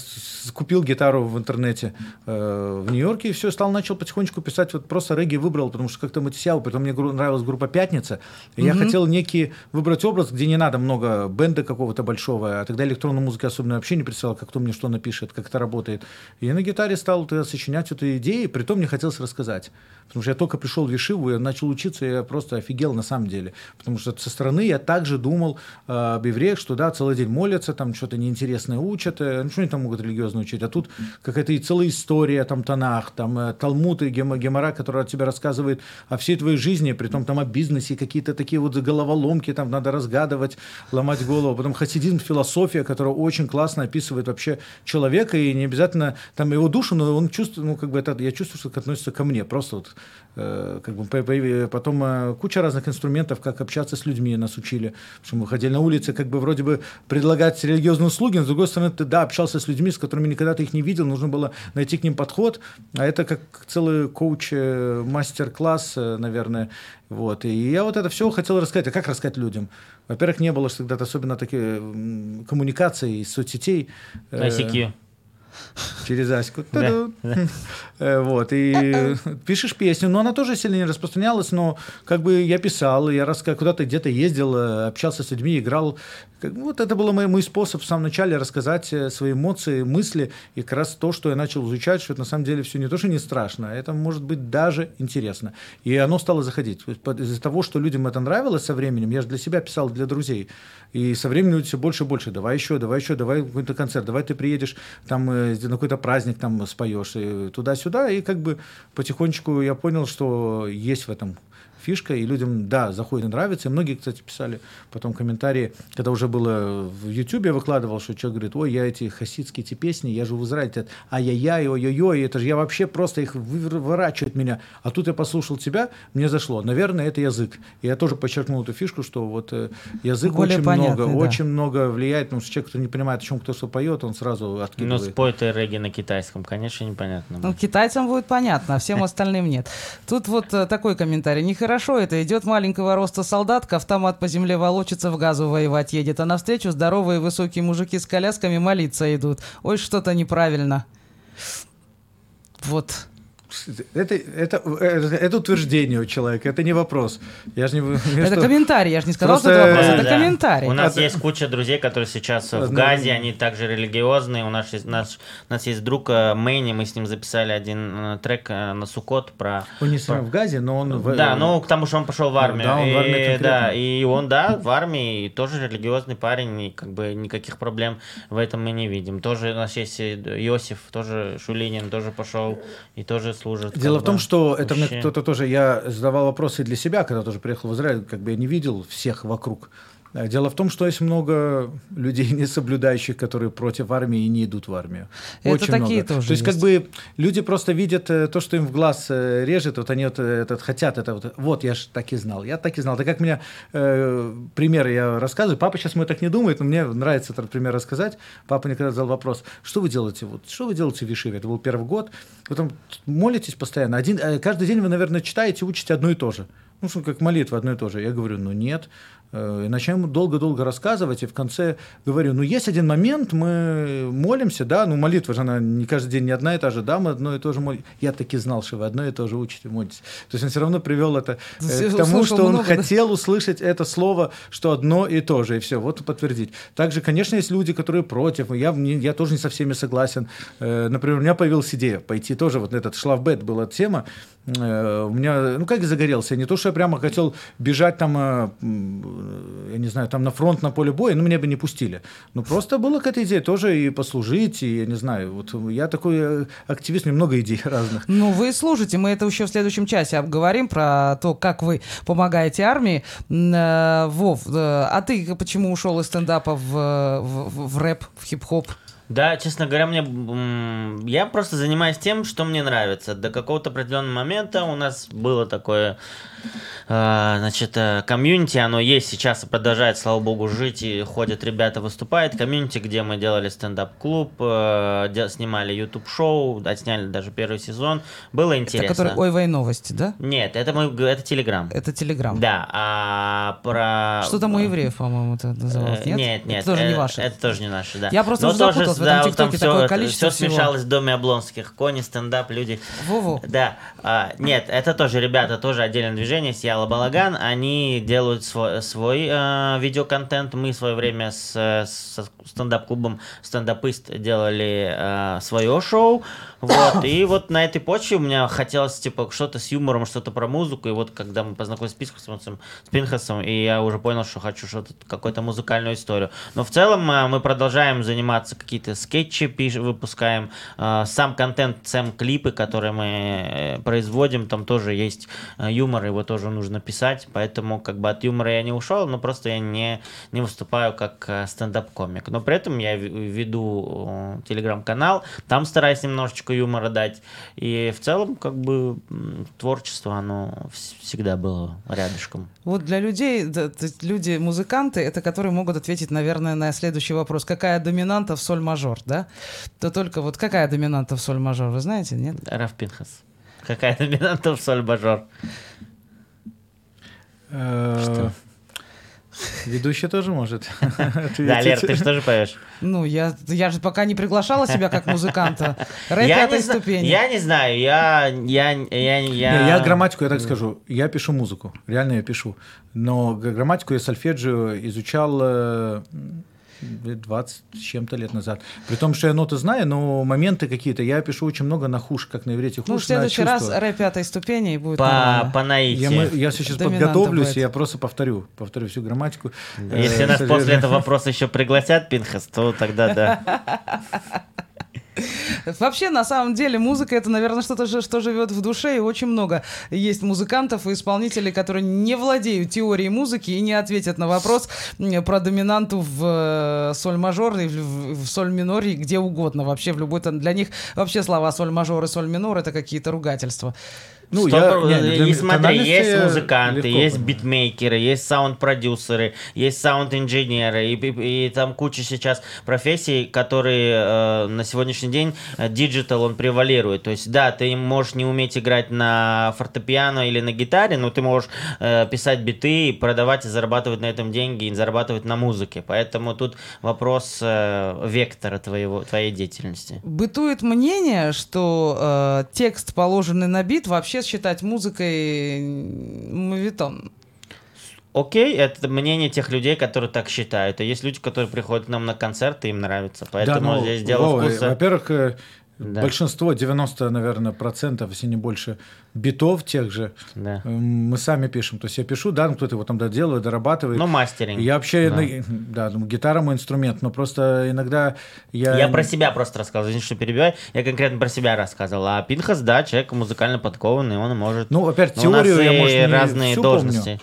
купил гитару в интернете э, в Нью-Йорке, и все, стал, начал потихонечку писать, вот просто регги выбрал, потому что как-то Матисяу, потом мне нравилась группа «Пятница», и я хотел некий выбрать образ, где не надо много бенда какого-то большого, а тогда электронную музыку особенно вообще не представлял, как кто мне что напишет, как это работает. И я на гитаре стал тогда сочинять эту идею, при том мне хотелось рассказать. Потому что я только пришел в Ешиву, я начал учиться, я просто офигел на самом деле. Потому что со стороны я также думал э, об евреях, что да, целый день молятся, там что-то неинтересное учат, э, ну что они там могут религиозно учить, а тут какая-то и целая история, там Танах, там э, Талмуд и Гема- Гемора, который тебе рассказывает о всей твоей жизни, при том там о бизнесе, какие-то такие вот головоломки, там надо разгадывать, ломать голову. Потом хасидизм, философия, которая очень классно описывает вообще человека, и не обязательно там его душу, но он чувствует, ну как бы это, я чувствую, что это относится ко мне, просто вот как бы по- по- потом э, куча разных инструментов, как общаться с людьми нас учили, что мы ходили на улице, как бы вроде бы предлагать религиозные услуги, но с другой стороны ты да общался с людьми, с которыми никогда ты их не видел, нужно было найти к ним подход, а это как целый коуч э, мастер-класс, э, наверное, вот. И я вот это все хотел рассказать. А как рассказать людям? Во-первых, не было тогда особенно таких коммуникаций, соцсетей. Э, ICQ. Через Аську. Да. Э, Вот, и пишешь песню, но она тоже сильно не распространялась, но как бы я писал, я раска- куда-то где-то ездил, э, общался с людьми, играл. Вот это был мой, мой способ в самом начале рассказать э, свои эмоции, мысли, и как раз то, что я начал изучать, что это на самом деле все не то, что не страшно, а это может быть даже интересно. И оно стало заходить. Из-за того, что людям это нравилось со временем, я же для себя писал, для друзей, и со временем люди все больше и больше, давай еще, давай еще, давай какой-то концерт, давай ты приедешь там на какой-то праздник там споешь, и туда-сюда, и как бы потихонечку я понял, что есть в этом фишка, и людям, да, заходит и нравится. И многие, кстати, писали потом комментарии, когда уже было в Ютубе, я выкладывал, что человек говорит, ой, я эти хасидские эти песни, я живу в Израиле, ай-яй-яй, ой-ой-ой, это же я вообще просто их выворачивает меня. А тут я послушал тебя, мне зашло. Наверное, это язык. И я тоже подчеркнул эту фишку, что вот э, язык Более очень понятный, много, да. очень много влияет, потому что человек, кто не понимает, о чем кто что поет, он сразу Ну, откидывает. спой ты регги на китайском, конечно, непонятно. Ну, китайцам будет понятно, а всем остальным нет. Тут вот э, такой комментарий. Нехорошо это. Идет маленького роста солдатка, автомат по земле волочится, в газу воевать едет. А навстречу здоровые высокие мужики с колясками молиться идут. Ой, что-то неправильно. Вот. Это, это, это, это утверждение у человека, это не вопрос. Я же не... Это комментарий, я же не сказал, что Просто, это вопрос. э, Это Да. комментарий. У нас Это- есть куча друзей, которые сейчас в Газе, они также религиозные. У нас есть, наш, у нас есть друг э, Мэнни, мы с ним записали один э, трек э, на Сукот про... Он не сам в Газе, но он... в- Да, ну, к тому, что он пошел в армию. Да, он в и, конкретно. да, и он, да, в армии, и тоже религиозный парень, и как бы никаких проблем в этом мы не видим. Тоже у нас есть Иосиф, тоже Шулинин, тоже пошел и тоже служит. Дело в том, что это мне вообще. кто-то тоже, я задавал вопросы для себя, когда тоже приехал в Израиль, как бы я не видел всех вокруг. А Дело в том, что есть много людей, не соблюдающих, которые против армии и не идут в армию. Это Очень такие много. тоже То есть, как есть. бы люди просто видят э, то, что им в глаз э, режет, вот они вот э, этот хотят, это вот, вот я ж так и знал, я так и знал. Так как меня э, пример я рассказываю, папа сейчас мой так не думает, но мне нравится этот пример рассказать. Папа никогда задал вопрос, что вы делаете, вот, что вы делаете в Вишиве? Это был первый год, вы там молитесь постоянно, один, э, каждый день вы, наверное, читаете, учите одно и то же. Ну, что как молитва одно и то же. Я говорю, ну нет. Э, И начинаем долго-долго рассказывать, и в конце говорю, ну есть один момент, мы молимся, да, ну молитва же она не каждый день не одна и та же, да, мы одно и то же молимся. Я таки знал, что вы одно и то же учите, молитесь. То есть он все равно привел это э, к тому, что он много, да? хотел услышать это слово, что одно и то же, и все, вот подтвердить. Также, конечно, есть люди, которые против, я, я тоже не со всеми согласен. Э, Например, у меня появилась идея пойти тоже, вот этот шлавбет была тема, Э, у меня, ну как загорелся, не то, что я прямо хотел бежать там, э, я не знаю, там на фронт, на поле боя, ну меня бы не пустили. Ну просто была какая-то идея тоже и послужить, и я не знаю, вот я такой э, активист, меня много идей разных. Ну, вы слушайте, мы это еще в следующем часе обговорим про то, как вы помогаете армии. Э, Вов, э, а ты почему ушел из стендапа в, в- в рэп, в хип-хоп? Да, честно говоря, мне я просто занимаюсь тем, что мне нравится. До какого-то определенного момента у нас было такое, э, значит, э, комьюнити, оно есть сейчас и продолжает, слава богу, жить и ходят ребята, выступают. Комьюнити, где мы делали стендап-клуб, э, снимали YouTube-шоу, отсняли даже первый сезон. Было Это интересно. который Ой, вой, новости, да? Нет, это г- это Телеграм. Это Телеграм. Да, а про... Что там у евреев, по-моему, это называлось? Э, Нет, Нет, нет, Это тоже не ваше. Это тоже не наше, да. Я просто Но тоже, запуталась, в этом да, вот ТикТоке такое это- количество всё всего. смешалось в доме Облонских. Кони, стендап, люди. Во-во. Да, а, нет, это тоже ребята, тоже отдельное движение, Ялла Балаган, они делают свой, свой э, видеоконтент, мы в свое время с, э, со стендап-клубом стендапист делали э, свое шоу, вот, и вот на этой почве у меня хотелось, типа, что-то с юмором, что-то про музыку, и вот когда мы познакомились с Пинхасом, с Пинхасом, и я уже понял, что хочу что-то, какую-то музыкальную историю. Но в целом э, мы продолжаем заниматься, какие-то скетчи пиш- выпускаем, э, сам контент, сам клипы, которые мы э, производим, там тоже есть э, юмор, его тоже нужно писать, поэтому как бы от юмора я не ушел, но просто я не, не выступаю как э, стендап-комик. Но при этом я веду телеграм-канал, там стараюсь немножечко юмора дать, и в целом как бы творчество, оно вс- всегда было рядышком. Вот для людей, люди, музыканты, это которые могут ответить, наверное, на следующий вопрос. Какая доминанта в соль-мажор, да? То только вот какая доминанта в соль-мажор, вы знаете, нет? Раф Пинхас. Какая доминанта в соль-бажор? Э, Ведущий тоже может Да. Лер, ты что же поешь? Ну, я, я же пока не приглашала себя как музыканта. Рэп пятой не, ступени. я не знаю, я, я, я, я... Не, я грамматику, я так скажу, я пишу музыку, реально я пишу. Но грамматику я сольфеджио изучал э, 20 с чем-то лет назад. При том, что я ноты знаю, но моменты какие-то, я пишу очень много на хуш, как на иврите хуш, Ну, в следующий раз рэп пятой ступени и будет По, по. Я, мы- я сейчас Доминанта подготовлюсь, будет. я просто повторю, повторю всю грамматику. Если Э, нас после этого вопроса еще пригласят, Пинхас, то тогда да. Вообще, на самом деле, музыка это, наверное, что-то, что живет в душе, и очень много есть музыкантов и исполнителей, которые не владеют теорией музыки и не ответят на вопрос про доминанту в э, соль мажор и в, в соль миноре, где угодно. Вообще, в любой для них вообще слова соль мажор и соль минор это какие-то ругательства. Ну, Сто я- не, для и смотри, есть музыканты, легко есть понимаю. битмейкеры, есть саунд-продюсеры, есть саунд-инженеры, и, и- и там куча сейчас профессий, которые э, на сегодняшний день э, digital, он превалирует. То есть, да, ты можешь не уметь играть на фортепиано или на гитаре, но ты можешь э, писать биты, и продавать и зарабатывать на этом деньги, и зарабатывать на музыке. Поэтому тут вопрос э, вектора твоего, твоей деятельности. Бытует мнение, что э, текст, положенный на бит, вообще считать музыкой мовитон. Окей, это мнение тех людей, которые так считают. А есть люди, которые приходят к нам на концерты, им нравится. Поэтому ну, здесь дело Вова, вкуса. Во-первых, э, Да. большинство, 90, наверное, процентов, если не больше, битов тех же Да. мы сами пишем. То есть я пишу, да, ну, кто-то его там доделывает, дорабатывает. Ну, мастеринг. Я вообще, Да. да, ну, гитара мой инструмент, но просто иногда я... Я про себя просто рассказывал, извини, что перебиваю. Я конкретно про себя рассказывал. А Пинхас, да, человек музыкально подкованный, он может... Ну, опять, у нас теорию я, может, не разные всю должности. помню.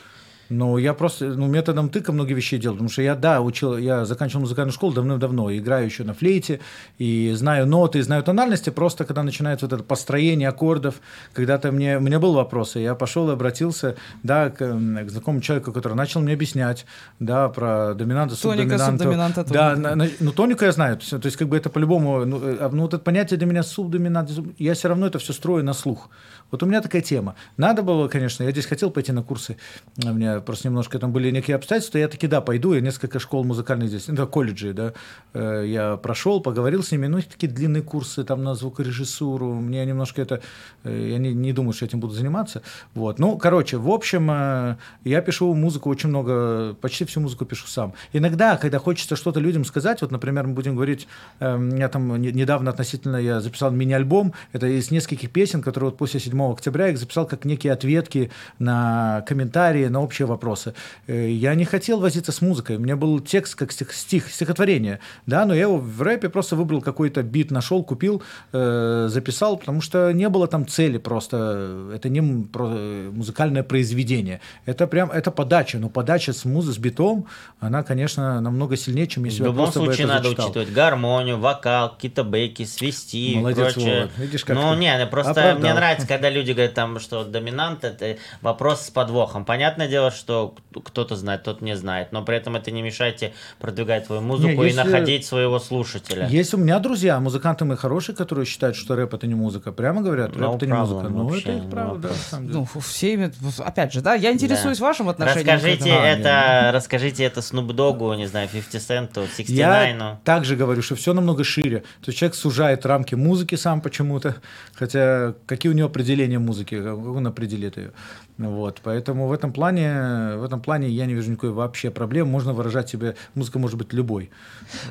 Ну, я просто ну, методом тыка многие вещи делал, потому что я, да, учил, я заканчивал музыкальную школу давным-давно, играю еще на флейте, и знаю ноты, знаю тональности, просто когда начинается вот это построение аккордов, когда-то мне, у меня был вопрос, и я пошел и обратился, да, к, к знакомому человеку, который начал мне объяснять, да, про доминанту, Тоника, субдоминанту. субдоминанта, Да, тоника. на- на- ну, тонику я знаю, то есть, то есть как бы это по-любому, ну, э, ну, вот это понятие для меня субдоминант, я все равно это все строю на слух. Вот у меня такая тема. Надо было, конечно, я здесь хотел пойти на курсы, у меня просто немножко там были некие обстоятельства, я таки, да, пойду, я несколько школ музыкальных здесь, ну, колледжи, да, э, я прошел, поговорил с ними, ну, такие длинные курсы там на звукорежиссуру, мне немножко это, э, я не, не думаю, что этим буду заниматься, вот. Ну, короче, в общем, э, я пишу музыку очень много, почти всю музыку пишу сам. Иногда, когда хочется что-то людям сказать, вот, например, мы будем говорить, меня там не- недавно относительно я записал мини-альбом, это из нескольких песен, которые вот после 7 октября я их записал как некие ответки на комментарии, на общие вопросы. Э, Я не хотел возиться с музыкой, у меня был текст как стих, стих стихотворение, да, но я его в рэпе просто выбрал какой-то бит, нашел, купил, э, записал, потому что не было там цели просто, это не э, музыкальное произведение, это прям, это подача, но подача с музы, с битом, она, конечно, намного сильнее, чем если В я любом бы случае надо зачитал. учитывать гармонию, вокал, какие-то бейки, свести Молодец, и прочее. Видишь, как ну, ты не, ну, просто оправдал. мне нравится, когда люди говорят, там, что доминант это вопрос с подвохом. Понятное дело, что кто-то знает, кто-то не знает, но при этом это не мешает тебе продвигать твою музыку и если- находить своего слушателя. Есть у меня друзья, музыканты мои хорошие, которые считают, что рэп это не музыка. Прямо говорят, рэп No это не музыка. Ну, вообще, это их право, да, на самом деле. Ну, все имеют... Опять же, да, я интересуюсь Да. вашим отношением. к Расскажите этому. это, расскажите это Snoop Dogg, не знаю, 50 Cent, 69, Я также говорю, что все намного шире. То есть человек сужает рамки музыки сам почему-то, хотя какие у него определения музыки, как он определит ее. Вот, поэтому в этом плане, в этом плане я не вижу никакой вообще проблемы. Можно выражать себе, музыка может быть любой.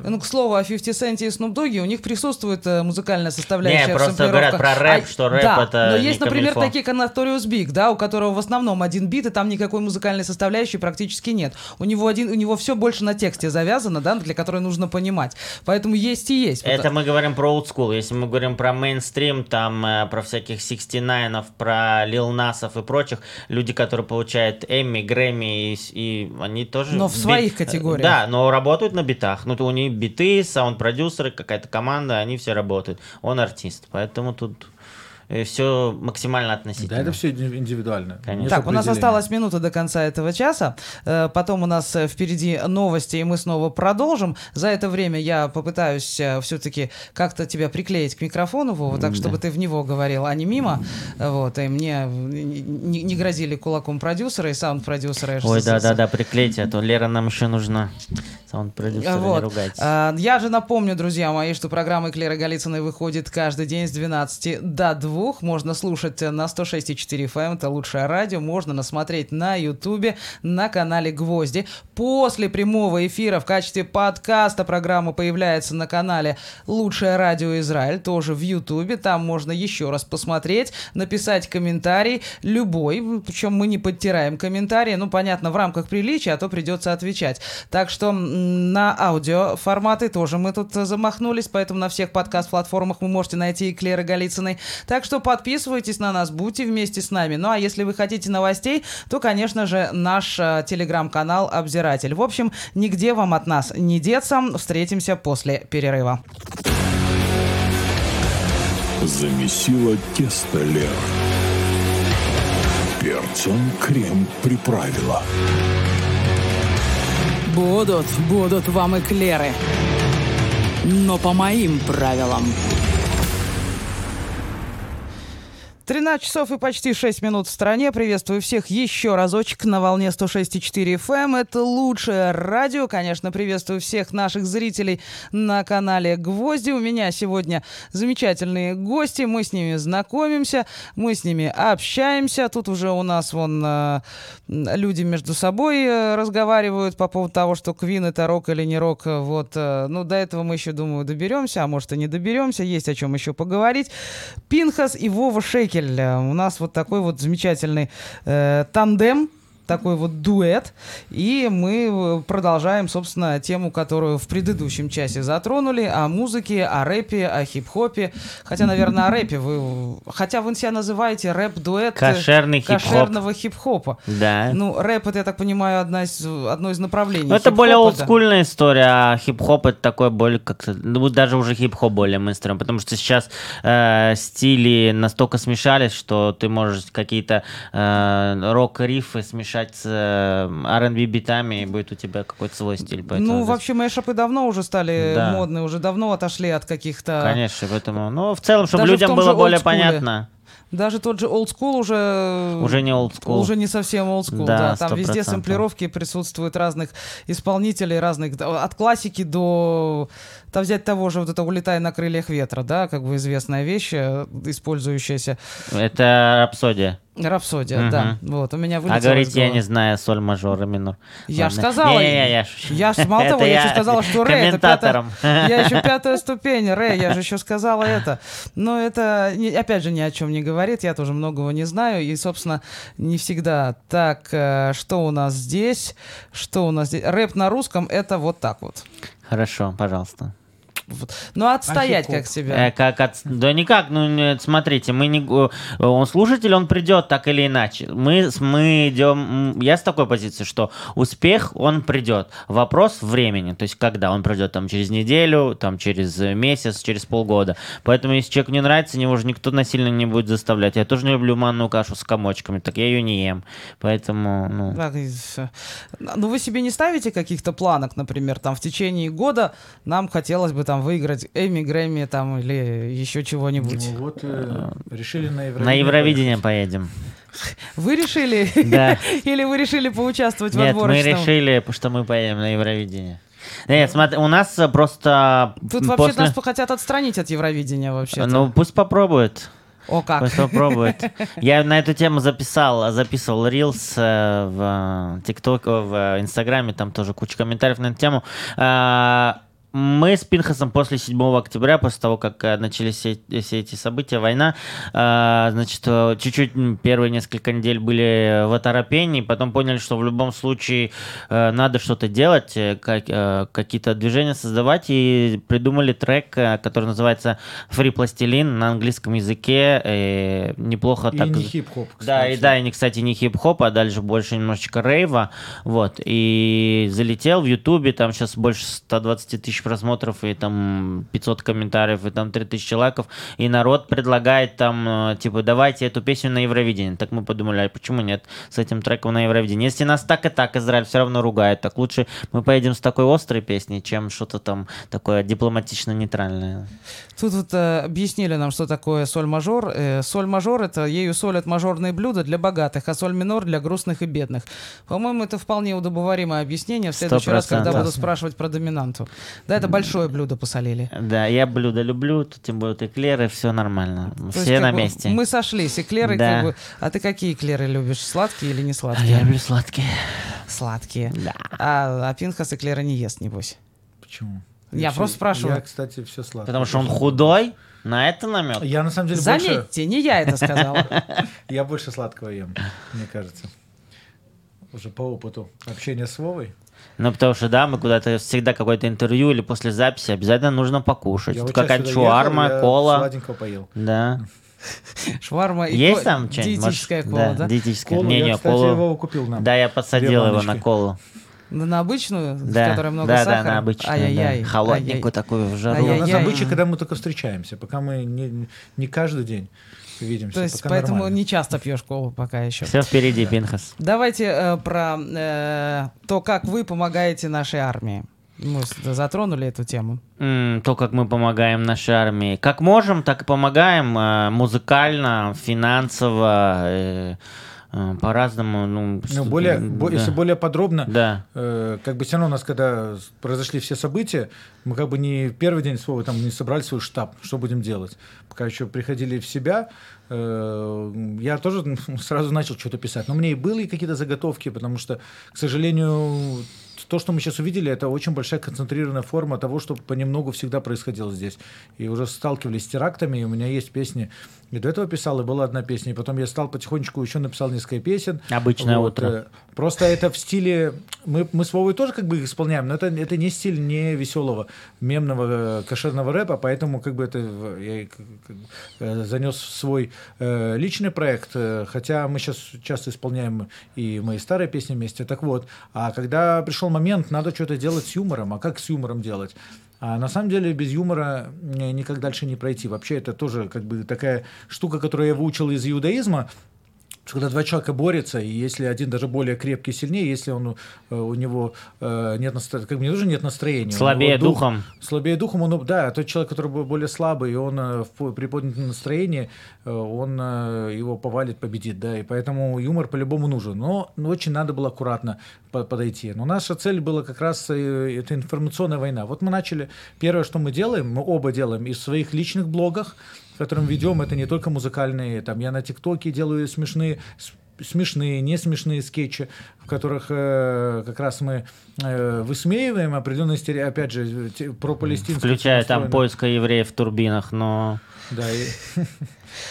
Ну, к слову, о 50 Cent и Snoop Dogg, у них присутствует э, музыкальная составляющая Не, просто говорят про рэп, что рэп да, это но не есть, например, камильфо. такие, как Notorious Big, да, у которого в основном один бит, и там никакой музыкальной составляющей практически нет. У него, один, у него все больше на тексте завязано, да, для которой нужно понимать. Поэтому есть и есть. Это мы говорим про old school. Если мы говорим про мейнстрим, там э, про всяких 69 про Лил Насов и прочих, люди, которые получают Эмми, Грэмми, и, и они тоже... Но в своих категориях. Да, но работают на битах. Ну, то у них биты, саунд-продюсеры, какая-то команда, они все работают. Он артист, поэтому тут все максимально относительно. Да, это все индивидуально. Конечно. Нет Так, у нас осталась минута до конца этого часа. Э, Потом у нас э, впереди новости, и мы снова продолжим. За это время я попытаюсь все-таки как-то тебя приклеить к микрофону, Вова, так, чтобы ты в него говорил, а не мимо. Вот, и мне не, не грозили кулаком продюсеры и саунд-продюсеры. Ой, да-да-да, приклейте, а то Лера нам еще нужна. Саунд-продюсер, не Вот. ругайтесь. А, Я же напомню, друзья мои, что программа Клеры Голицыной выходит каждый день с 12 до 2. Можно слушать на 106,4 FM, это лучшее радио. Можно насмотреть на Ютубе, на канале Гвозди. После прямого эфира в качестве подкаста программа появляется на канале Лучшее радио Израиль, тоже в Ютубе. Там можно еще раз посмотреть, написать комментарий, любой. Причем мы не подтираем комментарии. Ну, понятно, в рамках приличия, а то придется отвечать. Так что на аудио форматы тоже мы тут замахнулись, поэтому на всех подкаст-платформах вы можете найти Эклеры Голицыной. Так что подписывайтесь на нас, будьте вместе с нами. Ну а если вы хотите новостей, то, конечно же, наш э, телеграм-канал «Обзиратель». В общем, нигде вам от нас не деться. Встретимся после перерыва. Замесила тесто Лера. Перцем крем приправила. Будут, будут вам эклеры. Но по моим правилам. 13 часов и почти 6 минут в стране. Приветствую всех еще разочек на волне 106,4 FM. эм. Это лучшее радио. Конечно, приветствую всех наших зрителей на канале Гвозди. У меня сегодня замечательные гости. Мы с ними знакомимся, мы с ними общаемся. Тут уже у нас вон э, люди между собой э, разговаривают по поводу того, что Квин это рок или не рок. Вот, э, ну, до этого мы еще, думаю, доберемся, а может и не доберемся. Есть о чем еще поговорить. Пинхас и Вова Шейкель. Э, У нас вот такой вот замечательный э, тандем такой вот дуэт. И мы э, продолжаем, собственно, тему, которую в предыдущем часе затронули, о музыке, о рэпе, о хип-хопе. Хотя, наверное, о рэпе вы... Хотя вы себя называете рэп-дуэт э, Кошерный хип-хоп. кошерного хип-хопа. Да. Ну, рэп, это, я так понимаю, одна из, одно из направлений Ну, это более хип-хопа, да. олдскульная история, а хип-хоп это такой более как-то, ну, даже уже хип-хоп более мейнстрим, потому что сейчас э, стили настолько смешались, что ты можешь какие-то э, рок-рифы смешать с э, R&B битами, и будет у тебя какой-то свой стиль. поэтому Ну, здесь- вообще, мэшапы давно уже стали Да. модные, уже давно отошли от каких-то... Конечно, поэтому, ну, в целом, чтобы Даже людям было более понятно. Даже тот же old school уже... Уже не old school. Уже не совсем old school, Да, да. Там везде 100%. сэмплировки присутствуют разных исполнителей, разных... От классики до... Там взять того же вот это «Улетай на крыльях ветра», да, как бы известная вещь, э, использующаяся. Это рапсодия. Рапсодия, Мгм. да. Вот, у меня А вылетело из говорить я не знаю соль, мажор и минор. Я ж Ладно. сказала. Не-не-не, я шучу. Я ж мало того, я еще сказала, что ре это пятая, я еще пятая ступень, ре, я же еще сказала это. Но это, не- опять же, ни о чем не говорит, я тоже многого не знаю, и, собственно, не всегда. Так, э, что у нас здесь? Что у нас здесь? Рэп на русском, это вот так вот. Хорошо, пожалуйста. Ну, отстоять как себя. Э, как от- Да никак, ну нет, смотрите, мы не... г- Он слушатель, он придет так или иначе. Мы, мы идем... Я с такой позиции, что успех, он придет. Вопрос времени, то есть когда он придет, там через неделю, там через э, месяц, через полгода. Поэтому если человеку не нравится, него же никто насильно не будет заставлять. Я тоже не люблю манную кашу с комочками, так я ее не ем. Поэтому, ну... Так, всё. Ну, вы себе не ставите каких-то планок, например, там в течение года нам хотелось бы там выиграть Эми, Грэмми там или еще чего-нибудь. Ну вот э, решили на Евровидение. На Евровидение поедем. Вы решили? Да. Или вы решили поучаствовать в Нет, мы отборочном? решили, что мы поедем на Евровидение. Нет, смотри, у нас э, просто Тут вообще после... нас хотят отстранить от Евровидения вообще. Ну, пусть попробует. О, как? Пусть попробует. Я на эту тему записал, записывал рилс э, в ТикТок, в Инстаграме, там тоже куча комментариев на эту тему. Мы с Пинхасом после 7 октября, после того, как э, начались все, все эти события, война, э, значит, э, чуть-чуть первые несколько недель были в оторопении, потом поняли, что в любом случае э, надо что-то делать, э, как- э, какие-то движения создавать, и придумали трек, который называется «Free Пластилин» на английском языке. э, Неплохо И так... не хип-хоп, Да, и кстати. да, и кстати, не хип-хоп, а дальше больше немножечко рейва. Вот. И залетел в Ютубе, там сейчас больше 120 тысяч просмотров, и там 500 комментариев, и там 3000 лайков. И народ предлагает там, э, типа, давайте эту песню на Евровидение. Так мы подумали, а почему нет с этим треком на Евровидение? Если нас так и так Израиль все равно ругает, так лучше мы поедем с такой острой песней, чем что-то там такое дипломатично-нейтральное. Тут вот э, объяснили нам, что такое соль-мажор. Э, соль-мажор — это ею солят мажорные блюда для богатых, а соль-минор — для грустных и бедных. По-моему, это вполне удобоваримое объяснение в следующий раз, когда буду спрашивать про доминанту. Да, это большое блюдо посолили. Да, я блюдо люблю, тут тем более эклеры, все нормально. То Все на бы, месте. Мы сошлись. Эклеры, Да. как бы... А ты какие эклеры любишь? Сладкие или не Я сладкие? люблю сладкие. Сладкие. Да. А, а Пинхас эклеры не ест, небось. Почему? Я всё- просто спрашиваю. Я, кстати, все сладкое. Потому что он худой, на это намек. Я на самом деле больше, Заметьте, не я это сказала. я больше сладкого ем, мне кажется. Уже по опыту общения с Вовой. Ну, потому что, да, мы куда-то всегда какое-то интервью или после записи обязательно нужно покушать. Я вот какая-то ехал, шуарма, я кола. Сладенького поел. Да. Шварма и Есть там что-нибудь? диетическая кола, да? Диетическая. Колу не, я, не, кстати, колу. его купил нам. Да, я подсадил его на колу. На на обычную, Да, в которой много да, сахара? да, на обычную, Ай-яй-яй. да. Холодненькую ай-яй. такую в жару. У нас обычай, когда мы только встречаемся, пока мы не, не каждый день видимся. То есть пока поэтому нормально. не часто пьешь колу пока еще. Все впереди, Пинхас. Давайте э, про э, то, как вы помогаете нашей армии. Мы затронули эту тему. М, То, как мы помогаем нашей армии. Как можем, так и помогаем. э, Музыкально, финансово, э, по-разному. Ну, Ну, более, да. если более подробно, Да. э, как бы все равно у нас, когда произошли все события, мы как бы не первый день слова там не собрали свой штаб, что будем делать. Пока еще приходили в себя, э, я тоже сразу начал что-то писать. Но у меня и были какие-то заготовки, потому что, к сожалению, то, что мы сейчас увидели, это очень большая концентрированная форма того, что понемногу всегда происходило здесь. И уже сталкивались с терактами, и у меня есть песни. И до этого писал, и была одна песня. И потом я стал потихонечку еще написал несколько песен. Обычное утро. э, Просто это в стиле... Мы, мы с Вовой тоже как бы их исполняем, но это, это не стиль не веселого, мемного, э, кошерного рэпа, поэтому как бы это я э, занес в свой э, личный проект, хотя мы сейчас часто исполняем и мои старые песни вместе. Так вот, а когда пришел момент, надо что-то делать с юмором, а как с юмором делать? А на самом деле без юмора никак дальше не пройти. Вообще это тоже как бы такая штука, которую я выучил из иудаизма, когда два человека борются, и если один даже более крепкий и сильнее, если он, э, у него э, нет настроения, как бы не тоже нет настроения. Слабее дух- духом. Слабее духом, он, да, тот человек, который более слабый, и он э, в по- при поднятом настроении, он его повалит, победит, да, и поэтому юмор по-любому нужен. Но очень надо было аккуратно по- подойти. Но наша цель была как раз это информационная война. Вот мы начали, первое, что мы делаем, мы оба делаем из своих личных блогах, в котором ведем, это не только музыкальные, там я на ТикТоке делаю смешные смешные, не смешные скетчи, в которых э, как раз мы э, высмеиваем определенные стереотипы, опять же, те- про палестинские. Включая там поиска евреев в турбинах, но... Да, и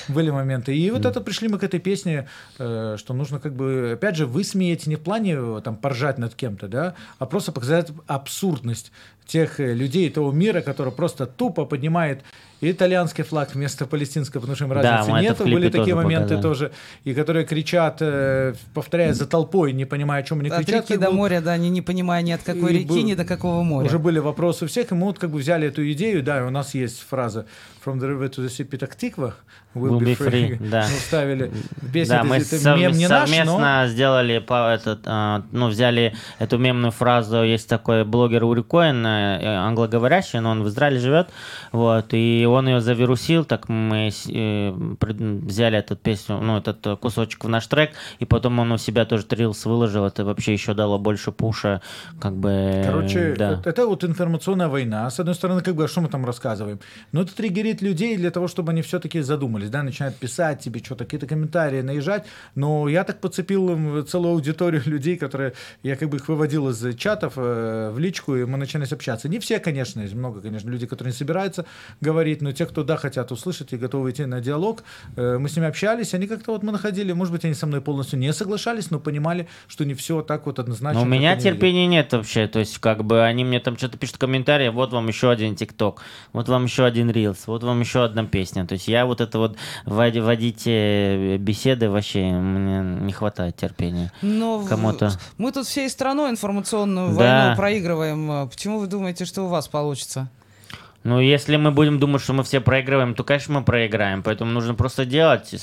были моменты. И вот это пришли мы к этой песне, э, что нужно как бы, опять же, высмеять не в плане э, там поржать над кем-то, да, а просто показать абсурдность тех э, людей того мира, который просто тупо поднимает итальянский флаг вместо палестинского, потому что им Да, разницы мы это нет. Были такие тоже моменты показали. тоже, и которые кричат, э, повторяя за толпой, не понимая, о чем они От кричат. реки как до бы моря, да, они не понимая ни от какой И реки, был- ни до какого моря. Уже были вопросы у всех, и мы вот как бы взяли эту идею, да, и у нас есть фраза «From the river to the sea, Petah Tikva, will, be free». да. Мы вставили песню, Да, мы это совм- мем не наш, совместно но... сделали, по, этот, а, ну, взяли эту мемную фразу. Есть такой блогер Ури Коэн, э, англоговорящий, но он в Израиле живет, вот, и он ее завирусил, так мы э, взяли эту песню, ну, этот э, кусочек в наш трек, и потом он у себя тоже трилс выложил, это вообще еще дало больше пуша, как бы, Короче, да. это, это вот информационная война. С одной стороны, как бы, а что мы там рассказываем? Но это триггерит людей для того, чтобы они все-таки задумались, да, начинают писать тебе что-то, какие-то комментарии, наезжать. Но я так подцепил целую аудиторию людей, которые, я как бы их выводил из чатов э, в личку, и мы начались общаться. Не все, конечно, есть много, конечно, людей, которые не собираются говорить, но те, кто, да, хотят услышать и готовы идти на диалог, э, мы с ними общались, они как-то вот мы находили, может быть, они со мной полностью не соглашались, но понимали, что не все так вот однозначно. Но у меня терпения нет вообще. То есть, как бы они мне там что-то пишут комментарии, вот вам еще один ТикТок, вот вам еще один Рилс, вот вам еще одна песня. То есть я вот это вот води- водить э, беседы вообще мне не хватает терпения. Но Кому-то. мы тут всей страной информационную Да. войну проигрываем. Почему вы думаете, что у вас получится? Ну, если мы будем думать, что мы все проигрываем, то, конечно, мы проиграем. Поэтому нужно просто делать,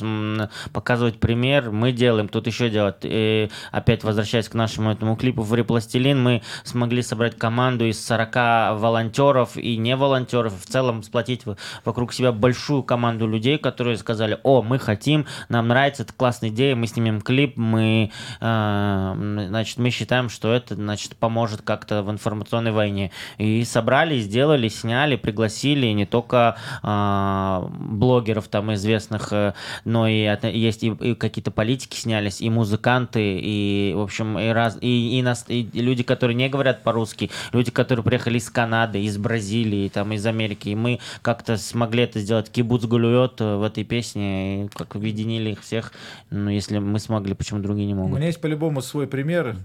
показывать пример. Мы делаем, тут еще делать. И опять возвращаясь к нашему этому клипу в Репластилин, мы смогли собрать команду из 40 волонтеров и не волонтеров. В целом сплотить вокруг себя большую команду людей, которые сказали, о, мы хотим, нам нравится, это классная идея, мы снимем клип, мы, э, значит, мы считаем, что это, значит, поможет как-то в информационной войне. И собрали, сделали, сняли, пригласили не только а, блогеров там известных, э, но и от- есть и, и какие-то политики снялись, и музыканты, и, в общем, и, раз, и, и, нас, и люди, которые не говорят по-русски, люди, которые приехали из Канады, из Бразилии, там, из Америки, и мы как-то смогли это сделать. Кибуц Гулюет в этой песне, и как объединили их всех. Ну, если мы смогли, почему другие не У могут? меня есть по-любому свой пример.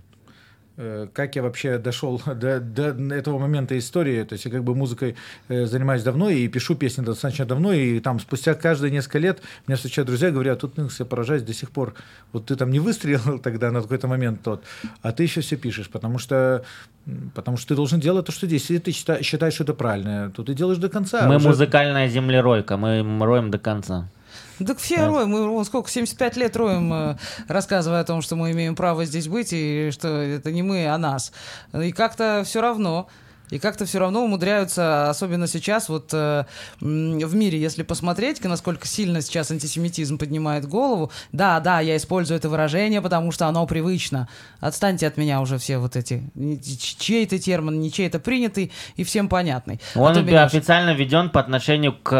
Э, как я вообще дошел до, до этого момента истории. То есть я как бы музыкой э, занимаюсь давно и пишу песни достаточно давно, и там спустя каждые несколько лет меня встречают друзья и говорят, тут ну, я поражаюсь до сих пор. Вот ты там не выстрелил тогда на какой-то момент тот, а ты еще все пишешь, потому что, потому что ты должен делать то, что здесь. Если ты счита- считаешь, что это правильно, то ты делаешь до конца. Мы Уже- музыкальная землеройка, мы роем до конца. Так все роем, мы вон сколько, 75 лет роем, э, рассказывая о том, что мы имеем право здесь быть, и что это не мы, а нас. И как-то все равно, и как-то все равно умудряются, особенно сейчас, вот э, в мире, если посмотреть, насколько сильно сейчас антисемитизм поднимает голову. Да, да, я использую это выражение, потому что оно привычно. Отстаньте от меня уже все вот эти. Чей-то термин, не чей-то принятый и всем понятный. А Он меня уж- официально введен по отношению к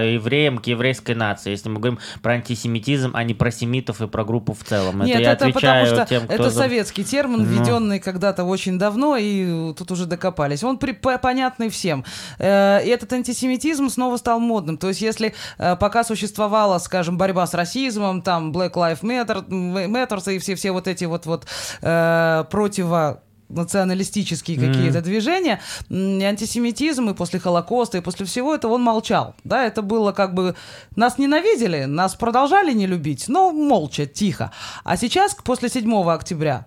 э, евреям, к еврейской нации. Если мы говорим про антисемитизм, а не про семитов и про группу в целом. Нет, это я это отвечаю потому что тем, кто это советский термин, Ну. введенный когда-то очень давно, и тут уже докопались. Он при- по- понятный всем. Э, И этот антисемитизм снова стал модным. То есть, если э, пока существовала, скажем, борьба с расизмом, там Black Lives Matter, м, Matters и все-все вот эти вот, вот э, противо националистические какие-то движения, и антисемитизм и после Холокоста, и после всего этого он молчал. Да, это было как бы... Нас ненавидели, нас продолжали не любить, но молча, тихо. А сейчас, после 7 октября,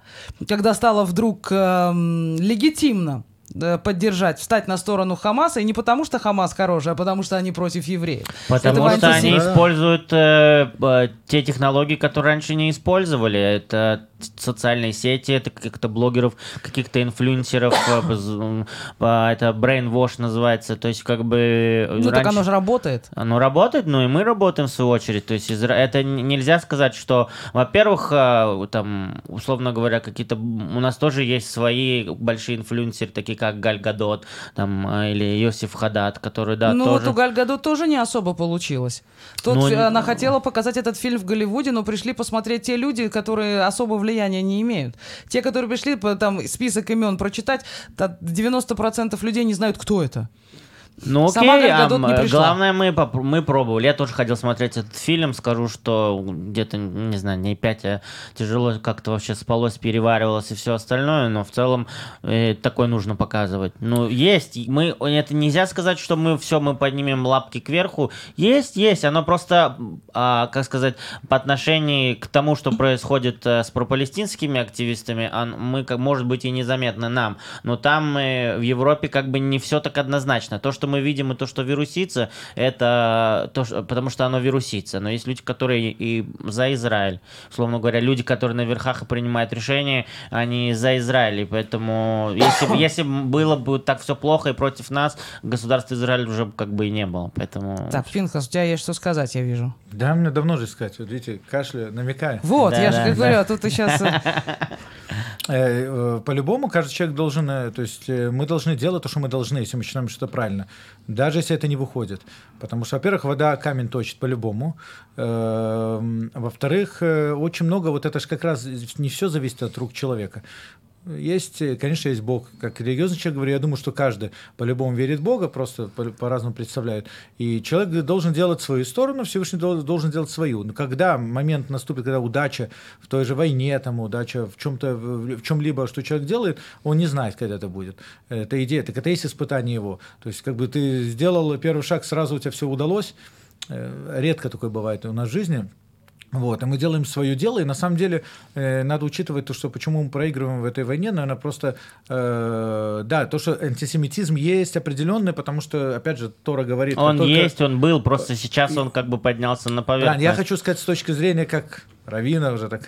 когда стало вдруг эм, легитимно э, поддержать, встать на сторону Хамаса, и не потому, что Хамас хороший, а потому, что они против евреев. Потому Этого что они используют э, э, те технологии, которые раньше не использовали. Это социальные сети, это каких-то блогеров, каких-то инфлюенсеров, э, э, это brainwash называется. То есть как бы... Ну, так раньше- оно же работает. Оно работает, ну и мы работаем в свою очередь. То есть это нельзя сказать, что, во-первых, э, там, условно говоря, какие-то у нас тоже есть свои большие инфлюенсеры, такие как Галь Гадот, там, э, или Йосиф Хадат, который, да, ну, тоже... вот у Галь Гадот тоже не особо получилось. Тут Ну, э, она хотела показать этот фильм в Голливуде, но пришли посмотреть те люди, которые особо влияния не имеют. Те, которые пришли, там список имен прочитать, та 90% людей не знают, кто это. Ну Сама окей, Галь а, Гадот не пришла. главное, мы, мы пробовали. Я тоже ходил смотреть этот фильм. Скажу, что где-то, не знаю, не пять, а тяжело как-то вообще спалось, переваривалось и все остальное, но в целом э, такое нужно показывать. Ну, есть. Мы, это нельзя сказать, что мы все, мы поднимем лапки кверху. Есть, есть. Оно просто, а, как сказать, по отношению к тому, что происходит э, с пропалестинскими активистами, он- мы, как, может быть, и незаметно нам. Но там э, в Европе как бы не все так однозначно. То, что мы видим, и то, что вирусится, это то, что, потому что оно вирусится. Но есть люди, которые и за Израиль. Условно говоря, люди, которые на верхах и принимают решения, они за Израиль. И поэтому, если, бы- если бы было бы так все плохо и против нас, государства Израиль уже как бы и не было. Поэтому... Так, Пинхас, у тебя есть что сказать, я вижу. Да, мне давно же сказать. Вот видите, кашля, намекаю. Вот, Да, я же да, как да. говорю, а тут ты сейчас... Э, э, По-любому каждый человек должен, э, то есть э, мы должны делать то, что мы должны, если мы считаем, что это правильно, даже если это не выходит. Потому что, во-первых, вода камень точит по-любому. Эм, Во-вторых, э, очень много, вот это же как раз не все зависит от рук человека. Есть, э, конечно, есть Бог. Как религиозный человек, говорю, я думаю, что каждый по-любому верит в Бога, просто по- по-разному представляет. И человек должен делать свою сторону, Всевышний дол- должен делать свою. Но когда момент наступит, когда удача в той же войне, там, удача в чем-то, в чем-либо, что человек делает, он не знает, когда это будет. Это идея, так это есть испытание его. То есть, как бы ты сделал первый шаг, сразу у тебя все удалось. Э, Редко такое бывает у нас в жизни. Вот, и мы делаем свое дело, и на самом деле э, надо учитывать то, что почему мы проигрываем в этой войне, наверное, просто, э, да, то, что антисемитизм есть определенный, потому что, опять же, Тора говорит... Он только- есть, он был, просто сейчас он как бы поднялся на Да, поверхность. я хочу сказать с точки зрения как равина уже так,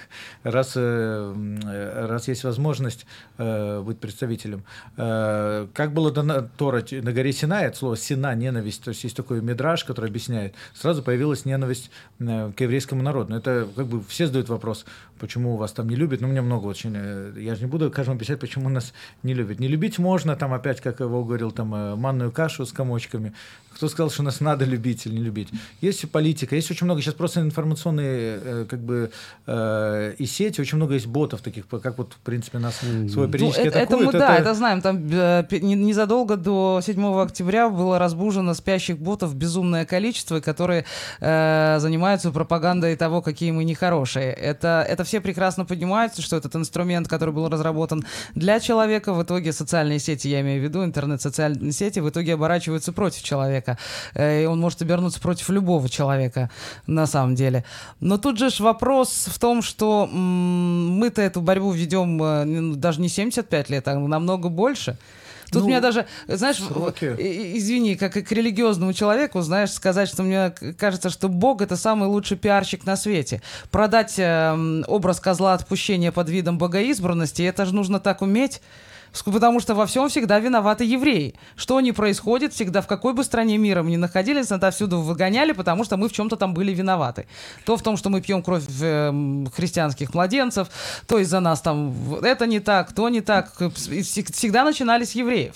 раз, э, э, раз есть возможность э, быть представителем. Э, как было дано Тора на горе Синай, от слова Сина, ненависть, то есть есть такой мидраж, который объясняет, сразу появилась ненависть э, к еврейскому народу. Но Это как бы все задают вопрос, почему вас там не любят, ну, меня много очень, э, я же не буду каждому объяснять, почему нас не любят. Не любить можно, там опять, как его говорил, там манную кашу с комочками, кто сказал, что нас надо любить или не любить? Есть политика, есть очень много сейчас просто информационные как бы же э, и сети, очень много есть ботов таких, как вот, в принципе, нас свой Ну, периодически это, это мы, атакуют. да, это знаем. Там э, незадолго до 7 октября было разбужено спящих ботов безумное количество, которые э, занимаются пропагандой того, какие мы нехорошие. Это, это все прекрасно понимают, что этот инструмент, который был разработан для человека, в итоге социальные сети, я имею в виду, интернет-социальные сети, в итоге оборачиваются против человека. Э, и он может обернуться против любого человека, на самом деле. Но тут же ж вопрос в том, что мы-то эту борьбу ведем э, ну, даже не 75 лет, а намного больше. Тут Ну, меня даже, знаешь, сроки. и- извини, как и к религиозному человеку, знаешь, сказать, что мне кажется, что Бог это самый лучший пиарщик на свете. Продать э, образ козла отпущения под видом богоизбранности, это же нужно так уметь. Потому что во всем всегда виноваты евреи. Что ни происходит, всегда в какой бы стране мира мы ни находились, отовсюду выгоняли, потому что мы в чем-то там были виноваты. То в том, что мы пьем кровь эм, христианских младенцев, то из-за нас там это не так, то не так. Всегда начинали с евреев.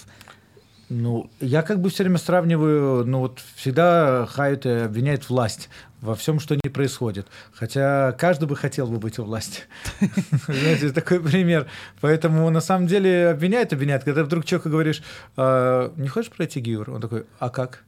Ну, я как бы все время сравниваю, ну вот всегда хают и обвиняют власть во всем, что не происходит. Хотя каждый бы хотел бы быть у власти. Знаете, такой пример. Поэтому на самом деле обвиняют, обвиняют. Когда вдруг человеку говоришь, «А, не хочешь пройти ГИУР? Он такой, а как?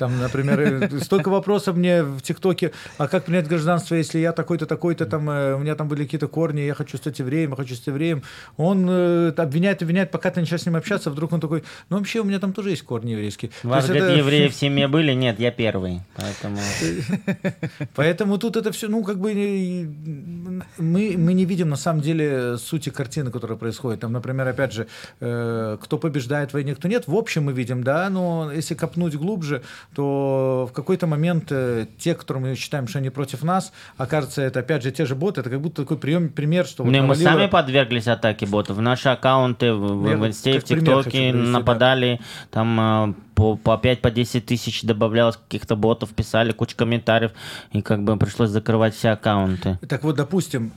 Там, например, э, столько вопросов мне в ТикТоке, а как принять гражданство, если я такой-то, такой-то, там, э, у меня там были какие-то корни, я хочу стать евреем, я хочу стать евреем. Он э, обвиняет, обвиняет, пока ты начинаешь с ним общаться, вдруг он такой, ну, вообще, у меня там тоже есть корни еврейские. Вас, говорит, это- евреи в семье были? Нет, я первый. Поэтому... Поэтому тут это все, ну, как бы мы, мы не видим на самом деле сути картины, которая происходит. Там, например, опять же, э, кто побеждает в войне, кто нет. В общем мы видим, да, но если копнуть глубже, то в какой-то момент э, те, которые мы считаем, что они против нас, окажется, это опять же те же боты, это как будто такой прием, пример, что вот мы сами подверглись атаке ботов. Наши аккаунты в, Я в Инсте, в ТикТоке привести, да. нападали, там э, по, по 5 по 10 тысяч добавлялось каких-то ботов, писали кучу комментариев, и как бы пришлось закрывать все аккаунты. Так вот, допустим,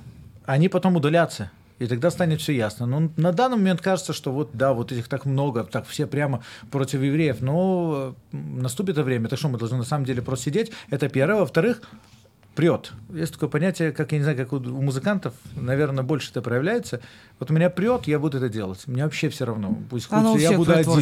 они потом удалятся. И тогда станет все ясно. Но на данный момент кажется, что вот да, вот этих так много, так все прямо против евреев. Но наступит это время. Так что мы должны на самом деле просто сидеть? Это первое. Во-вторых, прет. Есть такое понятие, как я не знаю, как у, у музыкантов, наверное, больше это проявляется. Вот у меня прет, я буду это делать. Мне вообще все равно. Пусть Оно я буду один.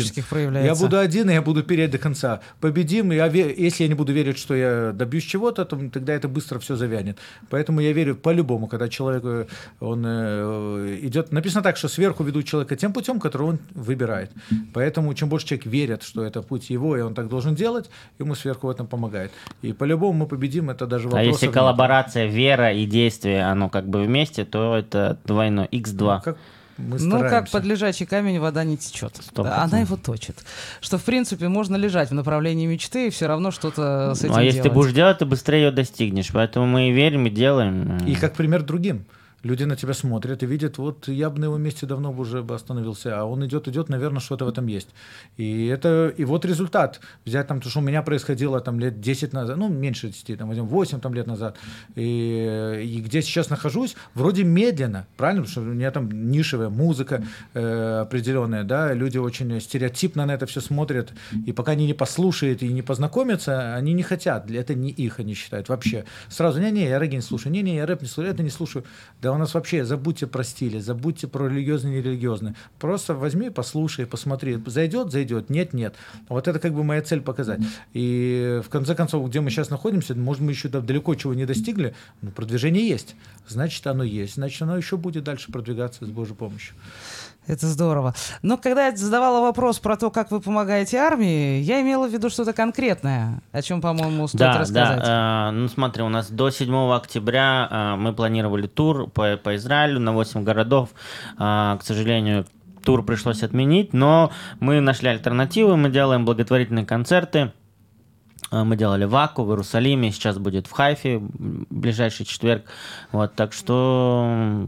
Я буду один, и я буду переть до конца. Победим, я ве- если я не буду верить, что я добьюсь чего-то, то тогда это быстро все завянет. Поэтому я верю по-любому, когда человек, э, он э, идет... Написано так, что сверху ведут человека тем путем, который он выбирает. Поэтому чем больше человек верит, что это путь его, и он так должен делать, ему сверху в этом помогает. И по-любому мы победим, это даже А вопрос... если коллаборация, вера и действие, оно как бы вместе, то это двойной, x2. Как мы Ну, как под лежачий камень вода не течет. Да, она его точит. Что, в принципе, можно лежать в направлении мечты и все равно что-то с этим Ну, а если ты делать. будешь делать, ты быстрее ее достигнешь. Поэтому мы и верим, и делаем. И как пример другим. Люди на тебя смотрят и видят, вот я бы на его месте давно бы уже бы остановился, а он идет, идет, наверное, что-то в этом есть. И это, и вот результат. Взять там, то, что у меня происходило там лет 10 назад, ну, меньше 10, там, возьмем 8 там, лет назад, и, и где сейчас нахожусь, вроде медленно, правильно? Потому что у меня там нишевая музыка э, определенная, да, люди очень стереотипно на это все смотрят, и пока они не послушают и не познакомятся, они не хотят, это не их, они считают вообще. Сразу, не-не, я регги не слушаю, не-не, я рэп не слушаю, это не слушаю. Да у нас вообще, забудьте про стили, забудьте про религиозный, нерелигиозный. Просто возьми, послушай, посмотри, зайдет, зайдет, нет, нет. Вот это как бы моя цель показать. И в конце концов, где мы сейчас находимся, может, мы еще да- далеко чего не достигли, но продвижение есть. Значит, оно есть. Значит, оно еще будет дальше продвигаться с Божьей помощью. Это здорово. Но когда я задавала вопрос про то, как вы помогаете армии, я имела в виду что-то конкретное, о чем, по-моему, стоит Да, рассказать. да. э, ну смотри, у нас до 7 октября э, мы планировали тур по, по Израилю на 8 городов. Э, к сожалению, тур пришлось отменить, но мы нашли альтернативы, мы делаем благотворительные концерты. Э, Мы делали в Аку, в Иерусалиме, сейчас будет в Хайфе в ближайший четверг. Вот, так что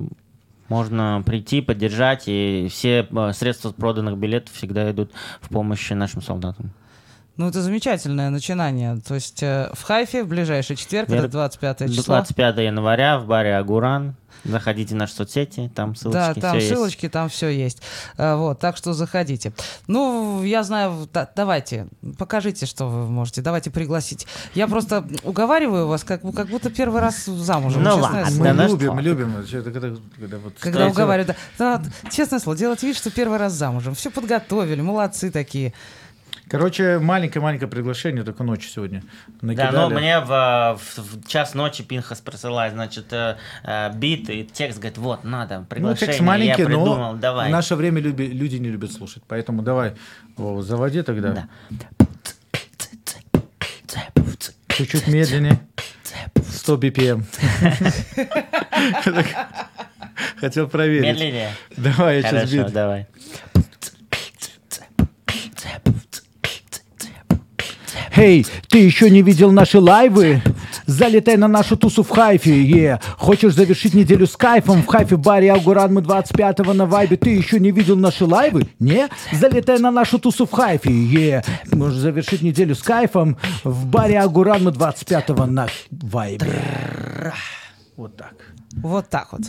можно прийти, поддержать, и все э, средства проданных билетов всегда идут в помощь нашим солдатам. Ну, это замечательное начинание. То есть э, в Хайфе в ближайший четверг, Вер- это 25 До число. 25 января в баре Агуран. Заходите в наши соцсети, там ссылочки. Да, там есть. ссылочки, там все есть. А, Вот, так что заходите. Ну, я знаю, да- давайте, покажите, что вы можете, давайте пригласить. Я просто уговариваю вас, как, как будто первый раз замужем. Ну ладно, слово. Мы Да ну любим, что? любим. это, это когда, когда вот Когда уговариваю, да. Да, вот, честное слово, делать вид, что первый раз замужем. Все подготовили, молодцы такие. Короче, маленькое-маленькое приглашение только ночью сегодня. Да, Накидали. но мне в, в- в час ночи Пинхас присылает, значит, э, э, бит и текст, говорит, вот, надо, Ну, приглашение, текст маленький, я придумал, но давай. в наше время люби- люди не любят слушать. Поэтому давай, Вова, заводи тогда. Да. Чуть-чуть медленнее. 100 BPM. Хотел проверить. Медленнее? Давай, я сейчас бит. давай. Эй, ты еще не видел наши лайвы? Залетай на нашу тусу в Хайфе, е. Хочешь завершить неделю с кайфом? В Хайфе баре Аугуран мы 25-го на вайбе. Ты еще не видел наши лайвы? Не? Залетай на нашу тусу в Хайфе, е. Можешь завершить неделю с кайфом? В баре Аугуран мы 25-го на вайбе. Вот так. Вот так вот.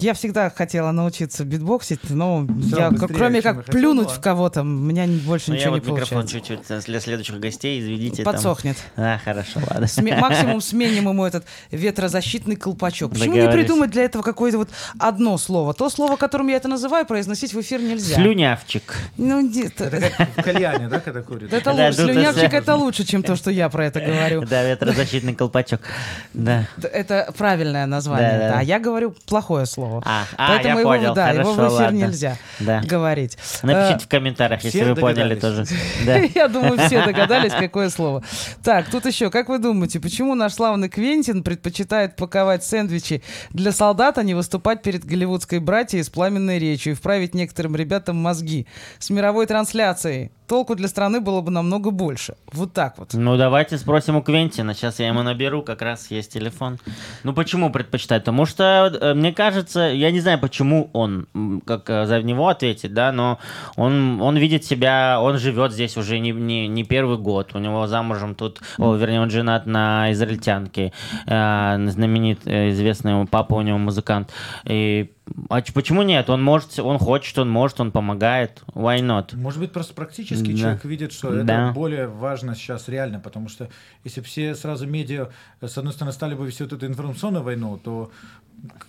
Я всегда хотела научиться битбоксить, но я, быстрее, кроме как я плюнуть да. в кого-то, у меня не- больше Ну, я ничего не вот микрофон получается. чуть-чуть для следующих гостей, извините. там. Подсохнет. А, хорошо, ладно. Сме- максимум сменим ему этот ветрозащитный колпачок. Почему не придумать для этого какое-то вот одно слово? То слово, которым я это называю, произносить в эфир нельзя. Слюнявчик. Ну, где-то- Это как в кальяне, да, когда курят? это лучше. Слюнявчик это- лучше, чем то, что я про это говорю. Да, ветрозащитный колпачок. Да. Это правильное название. Да, я говорю плохое слово. А, а, Поэтому я его, понял. да, его в Хорошо, эфир ладно. нельзя Да. говорить. Напишите Э, в комментариях, если вы поняли тоже. Я думаю, все догадались, какое слово. Так, тут еще, как вы думаете, почему наш славный Квентин предпочитает паковать сэндвичи для солдат, а не выступать перед голливудской братьей с пламенной речью и вправить некоторым ребятам мозги? С мировой трансляцией толку для страны было бы намного больше. Вот так вот. Ну, давайте спросим у Квентина. Сейчас я ему наберу, как раз есть телефон. Ну, почему предпочитает? Потому что, э, мне кажется, я не знаю, почему он, как э, за него ответить, да, но он, он видит себя, он живет здесь уже не, не, не первый год. У него замужем тут, о, вернее, он женат на израильтянке, э, знаменит, известный ему папа у него музыкант. И а почему нет? Он может, он хочет, он может, он помогает. Why not? Может быть, просто практически Да. человек видит, что это Да. более важно сейчас реально, потому что если бы все сразу медиа, с одной стороны, стали бы вести вот эту информационную войну, то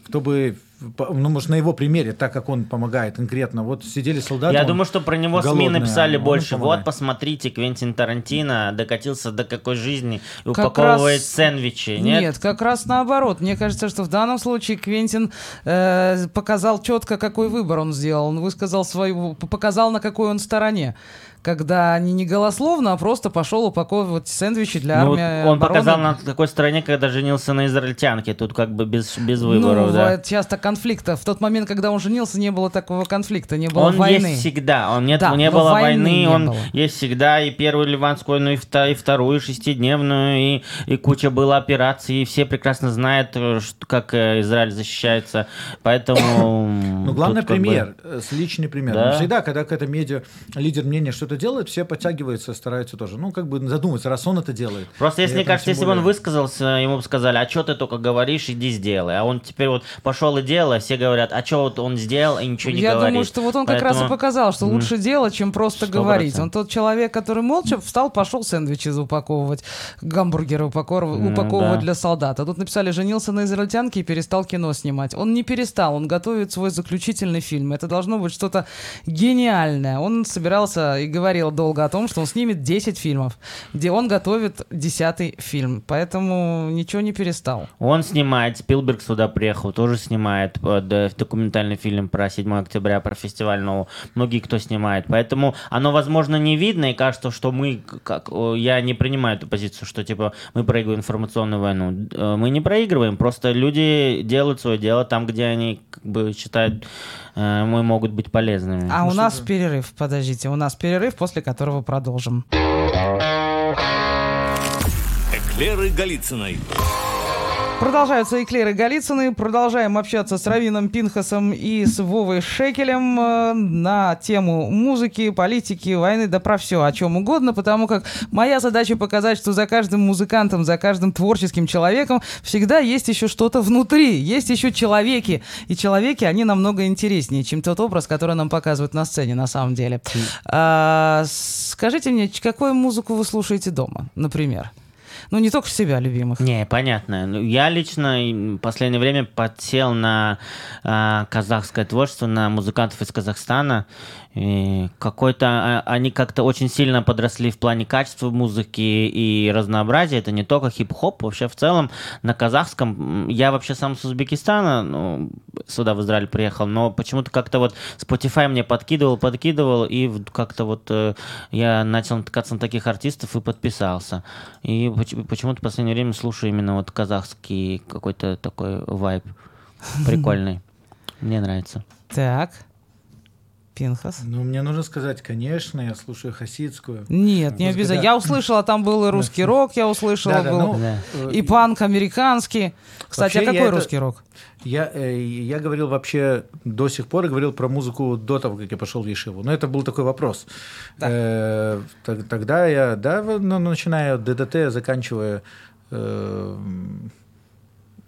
кто бы, ну, может, на его примере, так как он помогает конкретно, вот сидели солдаты. Я думаю, что про него СМИ написали а он больше. Вот, посмотрите, Квентин Тарантино докатился до какой жизни и Как упаковывает раз- сэндвичи. Нет? Нет? как раз наоборот. Мне кажется, что в данном случае Квентин э, показал четко, какой выбор он сделал. Он высказал свою, показал, на какой он стороне. Когда не, не голословно, а просто пошел упаковывать сэндвичи для Ну, армии. он обороны. показал на какой стороне, когда женился на израильтянке. Тут как бы без, без выборов, ну, да. часто конфликта. В тот момент, когда он женился, не было такого конфликта, не было Он войны. есть всегда. Он нет, Да, не было войны войны, не он было. есть всегда и первую ливанскую, ну и, вта- и вторую шестидневную, и, и куча было операций, и все прекрасно знают, э, что- как э, Израиль защищается. Поэтому. Ну, главный как бы- пример, э, личный пример. Да. Всегда, когда какая-то медиа, лидер мнения что-то делает, все подтягиваются, стараются тоже. Ну, как бы задуматься, раз он это делает. Просто, если, мне это кажется, если бы он более- высказался, ему бы сказали, а что ты только говоришь, иди сделай. А он теперь вот пошел и делал, а все говорят, а что вот он сделал и ничего не Я говорит. думаю, что вот он как раз и Поэтому- показал, что лучше делать, чем просто Сто говорить. процентов. Он тот человек, который молча встал, пошел сэндвичи упаковывать, гамбургеры упаковывать, Ну, упаковывать да. для солдат. А тут написали, женился на израильтянке и перестал кино снимать. Он не перестал, он готовит свой заключительный фильм. Это должно быть что-то гениальное. Он собирался и говорил долго о том, что он снимет 10 фильмов, где он готовит 10 фильм. Поэтому ничего не перестал. Он снимает, Спилберг сюда приехал, тоже снимает э, документальный фильм про 7 октября, про фестиваль нового. Многие кто снимает. Поэтому оно, возможно, не видно, и кажется, что мы, как, я не принимаю эту позицию, что типа мы проигрываем информационную войну. Э, Мы не проигрываем, просто люди делают свое дело там, где они как бы считают, мы могут быть полезными. А у нас перерыв, подождите, у нас перерыв, после которого продолжим. Эклеры Голицыной. Продолжаются эклеры Голицыны. Продолжаем общаться с Равином Пинхасом и с Вовой Шекелем э, на тему музыки, политики, войны, да про все, о чем угодно, потому как моя задача показать, что за каждым музыкантом, за каждым творческим человеком всегда есть еще что-то внутри, есть еще человеки. И человеки, они намного интереснее, чем тот образ, который нам показывают на сцене на самом деле. А, скажите мне, какую музыку вы слушаете дома, например? Ну, не только себя любимых. Не, понятно. Ну, Я лично в последнее время подсел на а, казахское творчество, на музыкантов из Казахстана. Какой-то а, они как-то очень сильно подросли в плане качества музыки и разнообразия. Это не только хип-хоп, вообще в целом на казахском. Я вообще сам с Узбекистана, ну, сюда в Израиль приехал, но почему-то как-то вот Spotify мне подкидывал, подкидывал, и как-то вот э, я начал натыкаться на таких артистов и подписался. И поч- почему-то в последнее время слушаю именно вот казахский какой-то такой вайб прикольный. Мне нравится. Так. Пинхас. Ну, мне нужно сказать, конечно, я слушаю хасидскую. Нет, не обязательно. Я услышала, там был и русский рок, я услышала, был ну, Да. э, и панк американский. Кстати, а какой это- русский рок? Я, э, я говорил вообще до сих пор, говорил про музыку до того, как я пошел в Ешиву. Но это был такой вопрос. Э, тог- тогда я, да, ну, начиная от ДДТ, заканчивая э,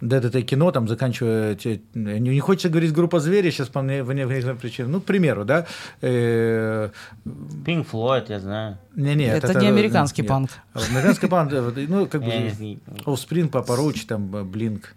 ДДТ кино, там, заканчивая... не, не хочется говорить группа «Звери», сейчас по мне, по некоторым причинам. Ну, к примеру, да. Э, Pink Floyd, я знаю. не, не, Это не американский нет. панк. Американский панк, э, ну, как бы... Offspring, Papa Roach, там, Blink,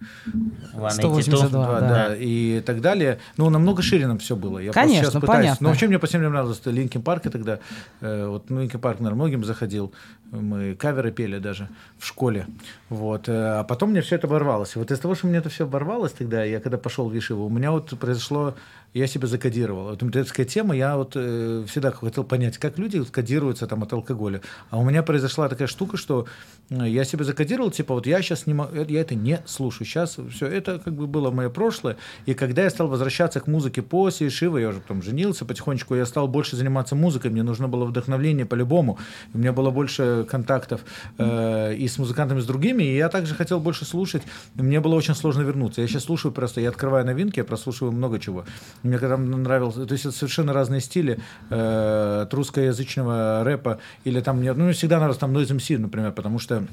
182, 2, да. и так далее. Ну, намного шире нам все было. Я Конечно, понятно. Но вообще мне по всем нравилось это Linkin Park, и тогда э, вот ну, Linkin Park, наверное, многим заходил. Мы каверы пели даже в школе. Вот. э, А потом мне все это оборвалось. Вот из того, что мне это все оборвалось тогда, я когда пошел в ешиву, у меня вот произошло, я себя закодировал. Вот детская тема, я вот э, всегда хотел понять, как люди кодируются там от алкоголя. А у меня произошла такая штука, что э, я себя закодировал, типа вот я сейчас не могу, я это не слушаю. Сейчас все, это как бы было мое прошлое. И когда я стал возвращаться к музыке после Шивы, я уже потом женился потихонечку, я стал больше заниматься музыкой, мне нужно было вдохновление по-любому. У меня было больше контактов э, и с музыкантами, и с другими, и я также хотел больше слушать. Мне было очень сложно вернуться. Я сейчас слушаю просто, я открываю новинки, я прослушиваю много чего. Мне когда нравилось, то есть это совершенно разные стили э, русскоязычного рэпа или там, мне, ну, мне всегда нравилось там Noise MC, например, потому что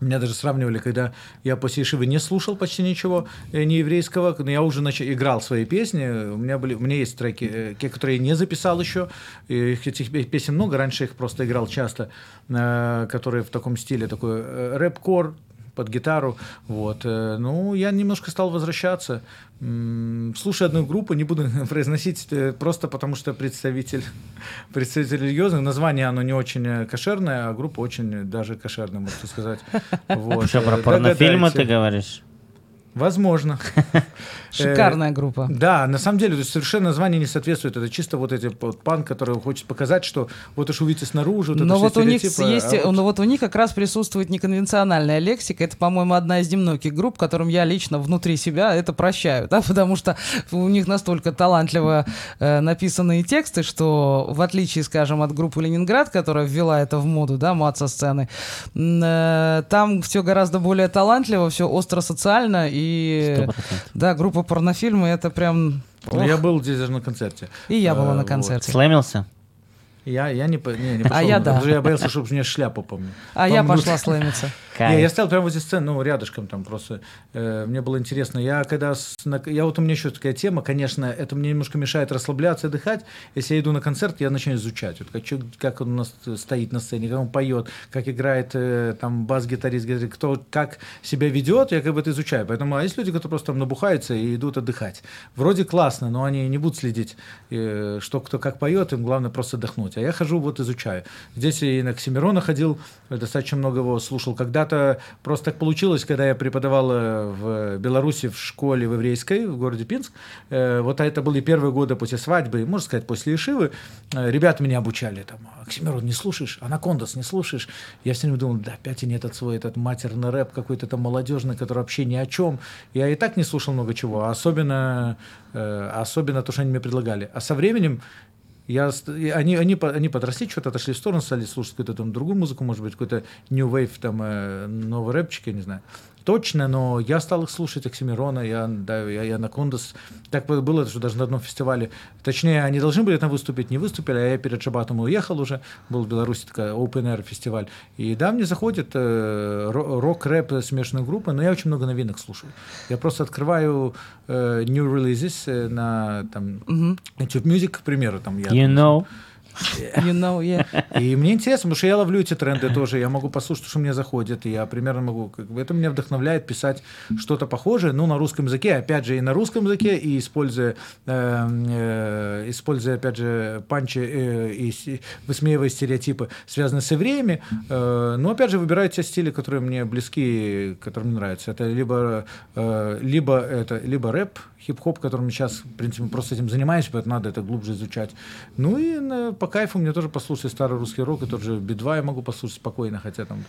меня даже сравнивали, когда я после Ишивы не слушал почти ничего э, не еврейского, но я уже нач- играл свои песни. У меня, были, у меня есть треки, э, те, которые я не записал еще. И их- этих пе- песен много, раньше их просто играл часто, э, которые в таком стиле, такой рэп-кор, под гитару, вот. э, Ну, я немножко стал возвращаться. Слушаю одну группу, не буду произносить, э, просто потому что представитель, представитель религиозный. Название, оно не очень э, кошерное, а группа очень даже кошерная, можно сказать. Вот. Что, про порнофильмы ты говоришь? Возможно. Шикарная группа. Да, на самом деле, то есть совершенно название не соответствует. Это чисто вот эти вот панк, который хочет показать, что вот уж увидите снаружи, вот это Но вот у них стереотипы, а есть, вот- но вот у них как раз присутствует неконвенциональная лексика. Это, по-моему, одна из немногих групп, которым я лично внутри себя это прощаю, да, потому что у них настолько талантливо э, написанные тексты, что в отличие, скажем, от группы Ленинград, которая ввела это в моду, да, мат со сцены, э, там все гораздо более талантливо, все остро социально и Сто процентов. да, группа порнофильмы это прям. Ну, ох. я был здесь даже на концерте. И я была Э, на вот. концерте. Слэмился? Я, я не, не, не пошел. А я да. потому что Я боялся, чтобы мне шляпу помню. А я Помню. пошла слэмиться. Не, я стоял прямо возле сцены, ну, рядышком там просто. э, мне было интересно. Я когда... с- на- я вот у меня еще такая тема, конечно, это мне немножко мешает расслабляться и отдыхать. Если я иду на концерт, я начинаю изучать. Вот как, чё- как он у нас стоит на сцене, как он поет, как играет э, там бас-гитарист, гитарист, кто как себя ведет, я как бы это изучаю. Поэтому, а есть люди, которые просто там набухаются и идут отдыхать. Вроде классно, но они не будут следить, э, что кто как поет, им главное просто отдохнуть. А я хожу, вот изучаю. Здесь и на Оксимирона ходил, достаточно много его слушал. Когда-то просто так получилось, когда я преподавал э, в Беларуси в школе в еврейской, в городе Пинск. э, Вот это были первые годы после свадьбы, можно сказать, после Ишивы. Э, Ребята меня обучали. Там, Оксимирон, не слушаешь? Анакондас, не слушаешь? Я все время думал, да, опять они этот свой этот матерный рэп какой-то там молодежный, который вообще ни о чем. Я и так не слушал много чего, а особенно, особенно то, что они мне предлагали. А со временем Я, они, они, они подросли, что-то отошли в сторону, стали слушать какую-то там другую музыку, может быть, какой-то New Wave, там, э, новый рэпчик, я не знаю. Точно, но я стал их слушать, Оксимирона, я, да, я, я Анакондас. Так было, что даже на одном фестивале, точнее, они должны были там выступить, не выступили, а я перед Шабатом уехал уже, был в Беларуси такая Open Air фестиваль. И да, мне заходит э, ро- рок-рэп смешанной группы, но я очень много новинок слушаю. Я просто открываю э, new releases э, на там, YouTube Music, к примеру, там я You know. You know, yeah. и мне интересно, потому что я ловлю эти тренды тоже, я могу послушать, что мне заходит, я примерно могу, как бы, это меня вдохновляет писать что-то похожее, ну, на русском языке, опять же, и на русском языке, и используя, э, э, используя опять же, панчи э, и высмеивая стереотипы, связанные с евреями, э, но, опять же, выбираю те стили, которые мне близки, которые мне нравятся. Это либо, э, либо, это, либо рэп, хип-хоп, которым сейчас, в принципе, просто этим занимаюсь, поэтому надо это глубже изучать. Ну и на- по кайфу мне тоже послушать старый русский рок, и тот же Би-2 я могу послушать спокойно, хотя там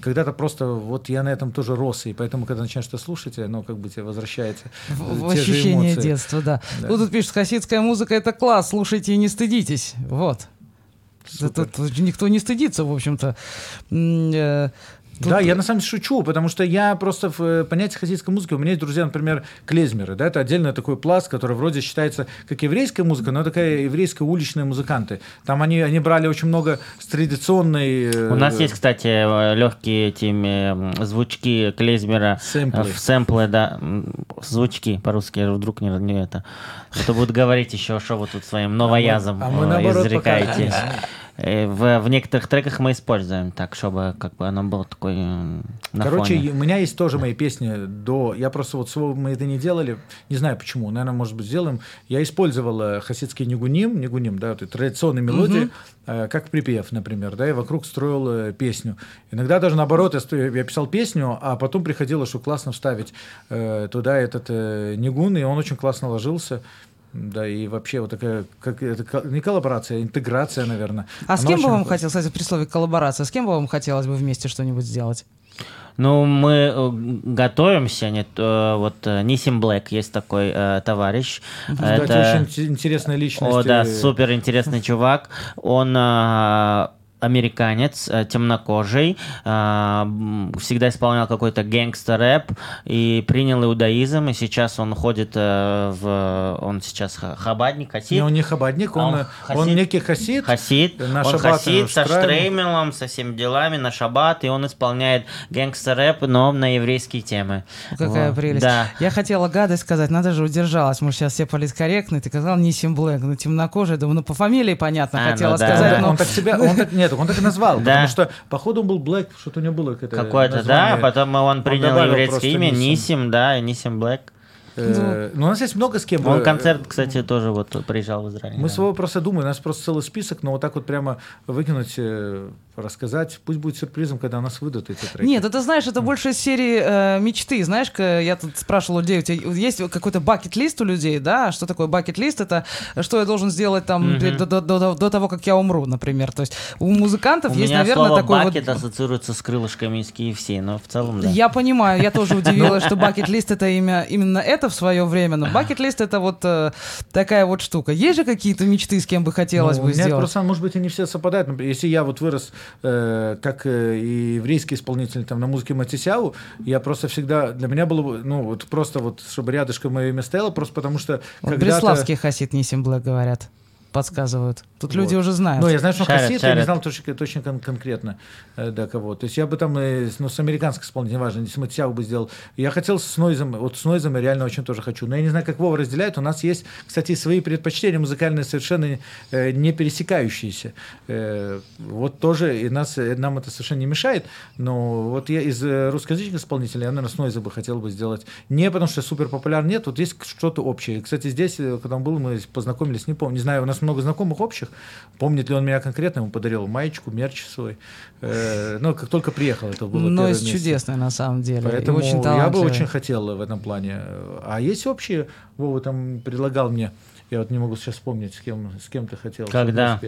когда-то просто вот я на этом тоже рос, и поэтому, когда начинаешь это слушать, оно как бы тебе возвращается В, в те же ощущение эмоции. детства, да. Да. Ну, тут пишет, хасидская музыка это класс, слушайте и не стыдитесь. Вот. Супер. Тут, тут никто не стыдится, в общем-то. Э, тут- Да, я на самом деле шучу, потому что я просто в э, понятии хасидской музыки, у меня есть друзья, например, клезмеры, да, это отдельный такой пласт, который вроде считается как еврейская музыка, но такая еврейская уличные музыканты. Там они, они брали очень много с традиционной... э, У нас есть, кстати, легкие эти звучки клезмера. Сэмплы. э, В сэмплы, да. Звучки по-русски, вдруг не, не это. Кто будет говорить еще, что вы тут своим новоязом а мы э, наоборот изрекаете. пока- Э, В, в некоторых треках мы используем так, чтобы как бы оно было такой м, на Короче, фоне. у меня есть тоже мои песни до... Я просто вот своего мы это не делали, не знаю почему, наверное, может быть, сделаем. Я использовал э, хасидский нигуним, нигуним, да, вот традиционные мелодии, э, как припев, например, да, и вокруг строил э, песню. Иногда даже наоборот, я, сто- я писал песню, а потом приходило, что классно вставить э, туда этот э, нигун, и он очень классно ложился. Да, и вообще вот такая, как это не коллаборация, а интеграция, наверное. А с кем бы вам хотелось, кстати, при слове коллаборация, с кем бы вам хотелось бы вместе что-нибудь сделать? Ну, мы э, готовимся. Нет, э, вот э, Нисим Блэк есть такой э, товарищ. Кстати, Это- очень инте- интересная личность. О, да, э, супер интересный чувак. Он а, американец, э, темнокожий, м, всегда исполнял какой-то гангстер-рэп и принял иудаизм, и сейчас он ходит э, в... Он сейчас ха- хабадник, Не, хасид? он не хабадник, А он, он э, хасид? он некий хасид. Хасид, На он шаббат хасид со штреймелом, со всеми делами на шаббат, и он исполняет гангстер-рэп, но на еврейские темы. Ну, Какая Вот. прелесть. Да. Я хотела гадость сказать, надо же удержалась. Мы сейчас все политкорректны. Ты сказал Нисим Блэк, ну темнокожий. Думаю, ну по фамилии понятно, А, хотела ну да. сказать. Он, но- он так себя, он так, нет, он так и назвал, потому что, походу, он был Блэк, что-то у него было какое-то Какое-то, да, потом он принял еврейское имя, Нисим. Да, Нисим Блэк. Э, ну, у нас есть много с кем. Он э, концерт, кстати, тоже вот приезжал в Израиль. Мы да. своего просто думаем, у нас просто целый список, но вот так вот прямо выкинуть, э, рассказать, пусть будет сюрпризом, когда нас выдадут эти треки. Нет, это знаешь, это больше из серии э, мечты. Знаешь, я тут спрашивала у людей, у тебя есть какой-то бакет-лист у людей, да? Что такое бакет-лист? Это что я должен сделать там до, до- до- до того, как я умру, например. То есть у музыкантов У есть, меня наверное, слово такой бакет вот... ассоциируется с крылышками из KFC, но в целом, да. Я понимаю, я тоже удивилась, что бакет-лист это имя, именно это в свое время, но бакет-лист это вот э, такая вот штука. Есть же какие-то мечты, с кем бы хотелось Ну, бы у меня сделать? просто, может быть, они все совпадают. Например, Если я вот вырос э, как э, и еврейский исполнитель там, на музыке Матисяу, я просто всегда, для меня было, бы, ну, вот просто вот, чтобы рядышком мое имя стояло, просто потому что Вот Бреславский хасид Нисим Блэк говорят, подсказывают. Тут люди Вот. уже знают. Ну, я знаю, что он Шарят, хасид, я не знал точно, точно кон- конкретно, э, да, кого. То есть я бы там, э, с- ну, с американских исполнителей, неважно, если Матисяу бы сделал. Я хотел с Нойзом, вот с Нойзом я реально очень тоже хочу. Но я не знаю, как Вова разделяет. У нас есть, кстати, свои предпочтения музыкальные совершенно э, не пересекающиеся. Э, вот тоже, и нас, э, нам это совершенно не мешает. Но вот я из э, русскоязычных исполнителей, я, наверное, с Нойза бы хотел бы сделать. Не потому что супер популярен, нет, вот есть что-то общее. Кстати, здесь, э, когда он был, мы познакомились, не помню, не знаю, у нас много знакомых общих. Помнит ли он меня конкретно? Ему подарил маечку, мерч свой. Э, ну, как только приехал, это было Но место. чудесный на самом деле. Поэтому очень я бы очень хотел в этом плане. А есть общие? Вова там предлагал мне, я вот не могу сейчас вспомнить, с кем, с кем ты хотел. Когда?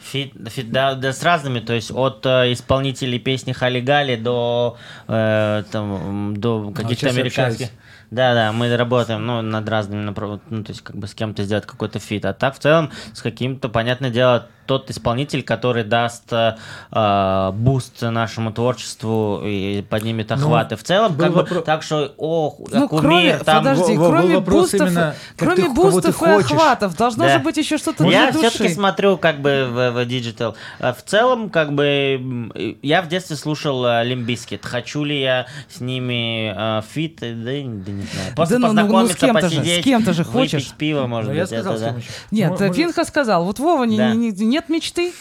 Фит, фит- да, да, с разными, то есть от э, исполнителей песни Хали Гали до, э, там, до каких-то сейчас американских. общаюсь. Да, да, мы работаем ну, над разными направлениями, ну, то есть как бы с кем-то сделать какой-то фит. А так в целом с каким-то, понятное дело, тот исполнитель, который даст э, э, буст нашему творчеству и поднимет охваты. в целом, был как бы, вопро- так что, ох, Ну, как кроме, умеет там... подожди, во- кроме вопрос бустов, именно, кроме бустов и охватов, должно Да. же быть еще что-то Я для души. все-таки смотрю как бы в, в digital. А В целом, как бы, я в детстве слушал Limp Bizkit. Хочу ли я с ними э, фит? Да, да не знаю. Просто ну, ну, ну, с кем-то же, с кем-то же хочешь. пиво, может Ну, я быть. сказал, это, с да. кем. Нет, Пинхас сказал, вот Вова, не- Да. не- нет мечты?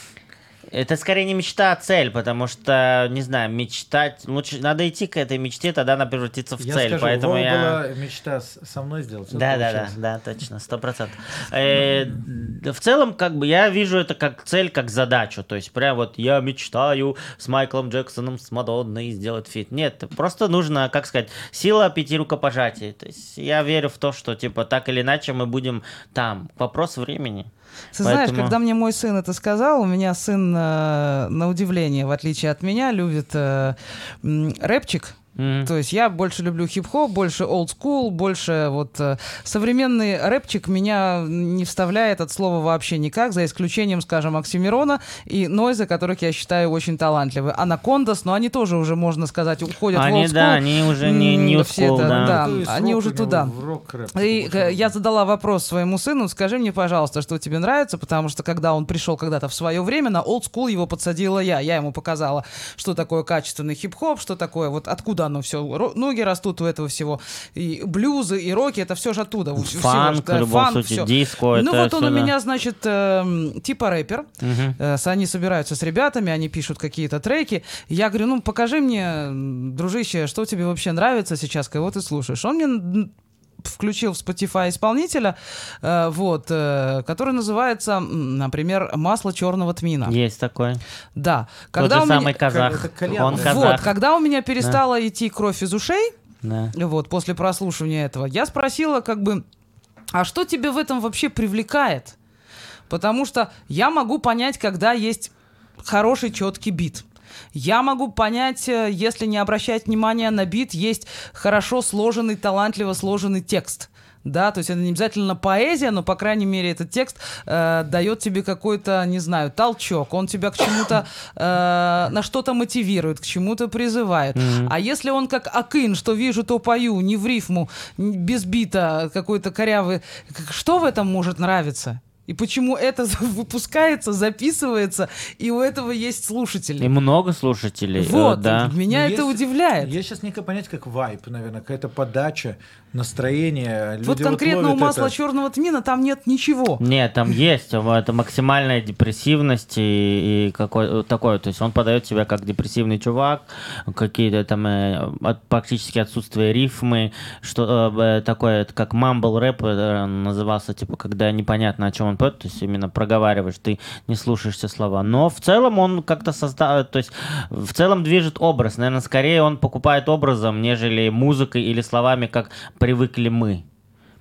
Это скорее не мечта, а цель, потому что, не знаю, мечтать... Лучше надо идти к этой мечте, тогда она превратится в Я цель. скажу, поэтому я... была мечта со мной сделать. Да, да, да, да, точно, сто процентов. Э, В целом, как бы я вижу это как цель, как задачу. То есть, прям вот я мечтаю с Майклом Джексоном, с Мадонной сделать фит. Нет, просто нужно, как сказать, сила пяти рукопожатий. То есть я верю в то, что типа так или иначе мы будем там. Вопрос времени. Ты знаешь, Поэтому- когда мне мой сын это сказал, у меня сын, э, на удивление, в отличие от меня, любит э, рэпчик. Мгм. То есть я больше люблю хип-хоп, больше old school, больше вот э, современный рэпчик меня не вставляет от слова вообще никак, за исключением, скажем, Оксимирона и Нойза, которых я считаю очень талантливы. Анакондас, но они тоже уже, можно сказать, уходят Они, в old school. да, они уже не- не все old school, это, да. да, они уже туда. И э, я задала вопрос своему сыну, скажи мне, пожалуйста, что тебе нравится, потому что когда он пришел когда-то в свое время, на old school его подсадила я. Я ему показала, что такое качественный хип-хоп, что такое, вот откуда оно все, ноги растут у этого всего. И блюзы, и роки, это все же оттуда. всего Фанк, же, да, в любом фанк, случае, всё. диско, Ну вот он всё, у меня, значит, эм, типа рэпер. Мгм. Э, Они собираются с ребятами, они пишут какие-то треки. Я говорю, ну покажи мне, дружище, что тебе вообще нравится сейчас, кого ты слушаешь. Он мне включил в Spotify исполнителя, э, вот, э, который называется, например, «Масло черного тмина». Есть такой. Да. Тот Когда же у меня- самый казах. Он да? казах. Вот, когда у меня перестала идти кровь из ушей, Да. вот, после прослушивания этого, я спросила, как бы, а что тебя в этом вообще привлекает? Потому что я могу понять, когда есть хороший, четкий бит. Я могу понять, э, если не обращать внимания на бит, есть хорошо сложенный, талантливо сложенный текст. Да, то есть это не обязательно поэзия, но, по крайней мере, этот текст э, дает тебе какой-то, не знаю, толчок. Он тебя к чему-то, э, на что-то мотивирует, к чему-то призывает. А если он как Акын, что вижу, то пою, не в рифму, без бита, какой-то корявый, что в этом может нравиться? И почему это выпускается, записывается, и у этого есть слушатели? И много слушателей. э, Вот, да. меня Ну, это есть- удивляет. Есть сейчас некое понятие, как вайп, наверное, какая-то подача, настроение. вот Люди конкретно у ловят масла это. черного тмина там нет ничего. Нет, там есть, это максимальная депрессивность и, и какой такое, то есть он подает себя как депрессивный чувак, какие-то там э, от- практически отсутствие рифмы, что э, такое, как мамбл рэп э, назывался, типа, когда непонятно о чем он поет, то есть именно проговариваешь, ты не слушаешь все слова, но в целом он как-то создал, то есть в целом движет образ, наверное, скорее он покупает образом, нежели музыкой или словами, как привыкли мы.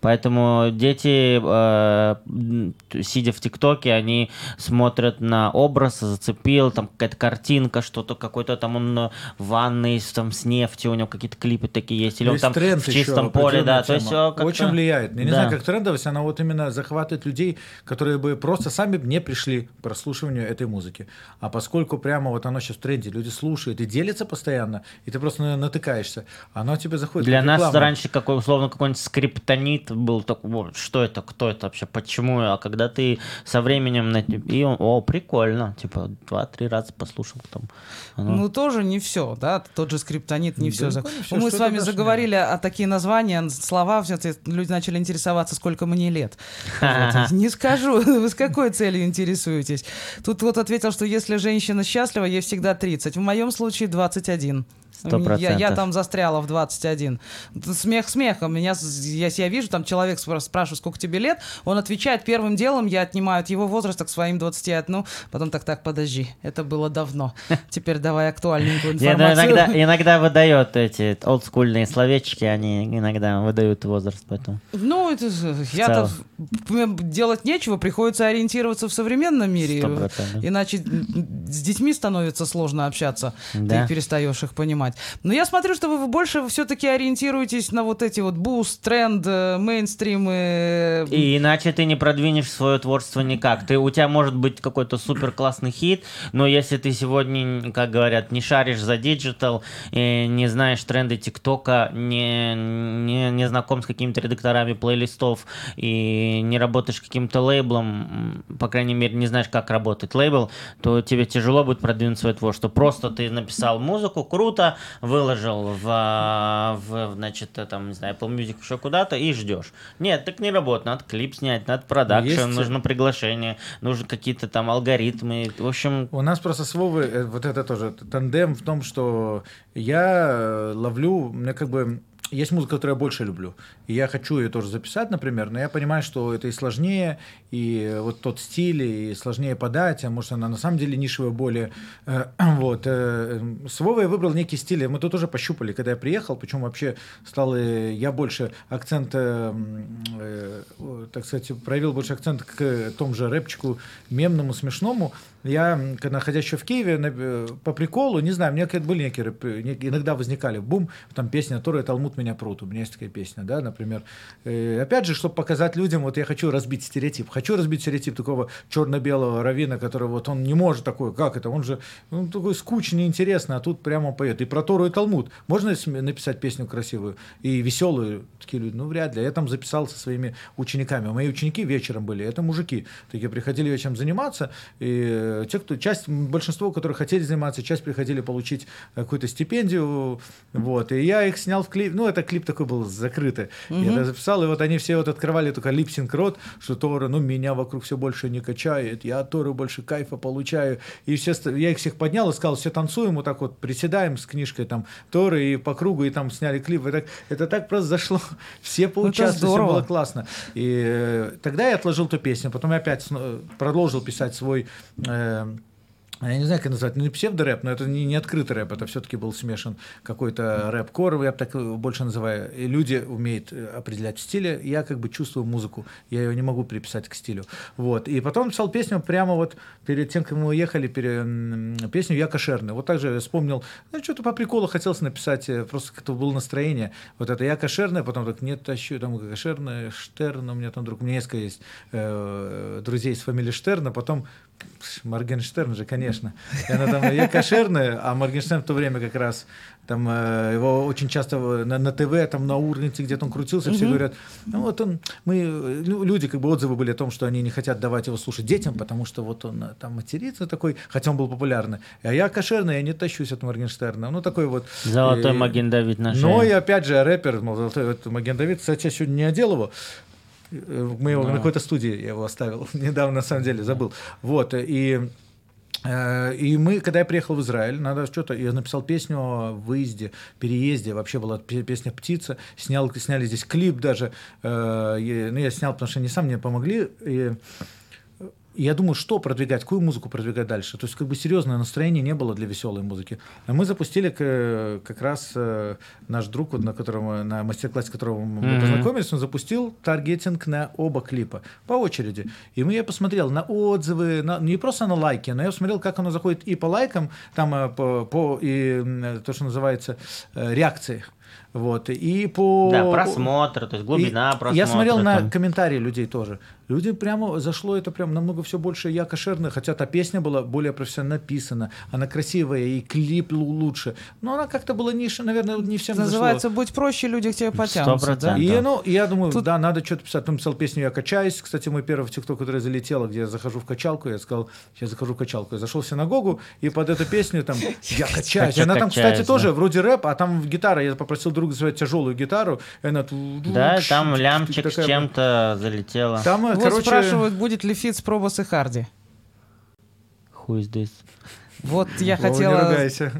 Поэтому дети, э, сидя в ТикТоке, они смотрят на образ, зацепил, там какая-то картинка, что-то какой-то там он в ванной там, с нефтью, у него какие-то клипы такие есть, или он Есть там тренд в еще, чистом поле, да, то есть как-то- Очень влияет. Я не Да. знаю, как трендовость, она вот именно захватывает людей, которые бы просто сами не пришли к прослушиванию этой музыки. А поскольку прямо вот оно сейчас в тренде, люди слушают и делятся постоянно, и ты просто на- натыкаешься, оно тебе заходит. Для нас раньше какой, условно какой-нибудь скриптонит был такой, «Вот, что это, кто это вообще, почему, а когда ты со временем, на- и он, о, прикольно, типа два-три раза послушал потом. оно- Ну, тоже не все, да, тот же скриптонит не все. Далеко не всё, Мы с вами даже заговорили о такие названия, слова, все люди начали интересоваться, сколько мне лет. Вот. Не скажу, вы с какой целью интересуетесь? Тут вот ответил, что если женщина счастлива, ей всегда 30. В моем случае 21. Сто Я, я там застряла в 21. Смех смехом. Меня, я, я вижу, там человек спра- спрашивает, сколько тебе лет, он отвечает первым делом, я отнимаю от его возраста к своим 21, потом так, так, подожди, это было давно. Теперь давай актуальненькую Не, информацию. иногда, иногда выдает эти олдскульные словечки, они иногда выдают возраст, поэтому. Ну, это, я-то делать нечего, приходится ориентироваться в современном мире. Сто процентов. Иначе м, с детьми становится сложно общаться. Да. Ты перестаешь их понимать. Но я смотрю, что вы больше все-таки ориентируетесь на вот эти вот буст, тренд, э, мейнстрим. э, И иначе ты не продвинешь свое творчество никак. Ты, у тебя может быть какой-то супер классный хит, но если ты сегодня, как говорят, не шаришь за digital, не знаешь тренды ТикТока, не, не, не знаком с какими-то редакторами плейлистов и не работаешь каким-то лейблом, по крайней мере, не знаешь, как работает лейбл, то тебе тяжело будет продвинуть свое творчество. Просто ты написал музыку, круто, выложил в, в значит, э, там, не знаю, Apple Music еще куда-то и ждешь. Нет, так не работает. Надо клип снять, надо продакшн, Есть- нужно приглашение, нужны какие-то там алгоритмы. В общем, У нас просто с Вовой э, вот это тоже тандем в том, что я э, ловлю, мне как бы есть музыка, которую я больше люблю. И я хочу ее тоже записать, например, но я понимаю, что это и сложнее, и вот тот стиль, и сложнее подать, а может она на самом деле нишевая более. Э, Вот. э, С Вовой я выбрал некий стиль, мы тут тоже пощупали, когда я приехал, причем вообще стал э, я больше акцент, э, э, так сказать, проявил больше акцент к тому же рэпчику мемному, смешному. Я, находясь еще в Киеве, э, по приколу, не знаю, у какие-то были некие рэпы, нек- иногда возникали бум, там песня «Торы Талмуд меня прут», у меня есть такая песня, да, например. Э, Опять же, чтобы показать людям, вот я хочу разбить стереотип, хочу разбить стереотип такого черно-белого равина, который вот он не может такой, как это, он же ну, такой скучный, неинтересный, а тут прямо поет. И про Тору и Талмуд. Можно написать песню красивую и веселую? Такие люди, ну, вряд ли. Я там записал со своими учениками. Мои ученики вечером были, это мужики. Такие приходили вечером заниматься, и э, те, кто, часть, большинство, которые хотели заниматься, часть приходили получить э, какую-то стипендию, вот, и я их снял в клип, ну, это клип такой был закрытый, я это записал, и вот они все вот открывали только липсинг рот, что Тора, ну, меня вокруг все больше не качает, я Торы больше кайфа получаю, и все, я их всех поднял и сказал, все танцуем, вот так вот приседаем с книжкой там Торы и по кругу, и там сняли клип, и так, это так просто зашло, все поучаствовали, все было классно. И э, тогда я отложил ту песню, потом я опять продолжил писать свой э, я не знаю, как назвать, ну не псевдорэп, но это не, не открытый рэп, это все-таки был смешан какой-то рэп-кор, я так э, больше называю. И люди умеют э, определять стили, я как бы чувствую музыку, я ее не могу приписать к стилю. Вот. И потом писал песню прямо вот перед тем, как мы уехали, пере- песню «Я кошерный». Вот также я вспомнил, ну что-то по приколу хотелось написать, э, просто как-то было настроение. Вот это «Я кошерный», потом так «Нет, тащу», там «Кошерная», «Штерн», у меня там друг, у меня несколько есть э, друзей с фамилией Штерна, потом Моргенштерн же, конечно. И она там, я кошерная, а Моргенштерн в то время как раз там э, его очень часто на, на ТВ, там на Урганте где-то он крутился, все говорят, ну вот он, мы, лю- люди, как бы отзывы были о том, что они не хотят давать его слушать детям, потому что вот он э, там матерится такой, хотя он был популярный. А я кошерный, я не тащусь от Моргенштерна. Ну такой вот. золотой э, Маген Давид на но и опять же рэпер, золотой вот Маген Давид, кстати, я сегодня не одел его. Э, Мы его на какой-то студии я его оставил недавно, на самом деле, забыл. Вот, и э, и мы, когда я приехал в Израиль, надо что-то, я написал песню о выезде, переезде, вообще была пе- песня «Птица», снял, сняли здесь клип даже, э, ну, я снял, потому что они сам мне помогли, и я думаю, что продвигать, какую музыку продвигать дальше. То есть, как бы серьезное настроение не было для веселой музыки. А мы запустили к- как раз э, наш друг, вот на котором на мастер-классе, которого мы Мгм. познакомились, он запустил таргетинг на оба клипа по очереди. И я посмотрел на отзывы, на- не просто на лайки, но я посмотрел, как оно заходит и по лайкам, там э, по, по- и то, что называется э, реакции. Вот, и по... Да, просмотр, то есть глубина И просмотра. Я смотрел на там. комментарии людей тоже. Люди прямо зашло это прям намного все больше я кошерно, хотя та песня была более профессионально написана, она красивая и клип лу- лучше, но она как-то была ниша, наверное, не всем Называется зашло. «Будь проще, люди к тебе потянутся». да? 100%. И, ну, я думаю, Тут- да, надо что-то писать. Потом писал песню «Я качаюсь». Кстати, мой первый ТикТок, который залетела, где я захожу в качалку, я сказал, сейчас захожу в качалку. Я зашел в синагогу, и под эту песню там «Я качаюсь». Я Она там, кстати, тоже да. вроде рэп, а там гитара. Я попросил друга сделать тяжелую гитару, и она... Да, там лямчик с чем-то залетело. Там, э, Вот короче... спрашивают, будет ли фит с Пробос и Харди. Who is this? Вот я Вова, не хотела... ругайся.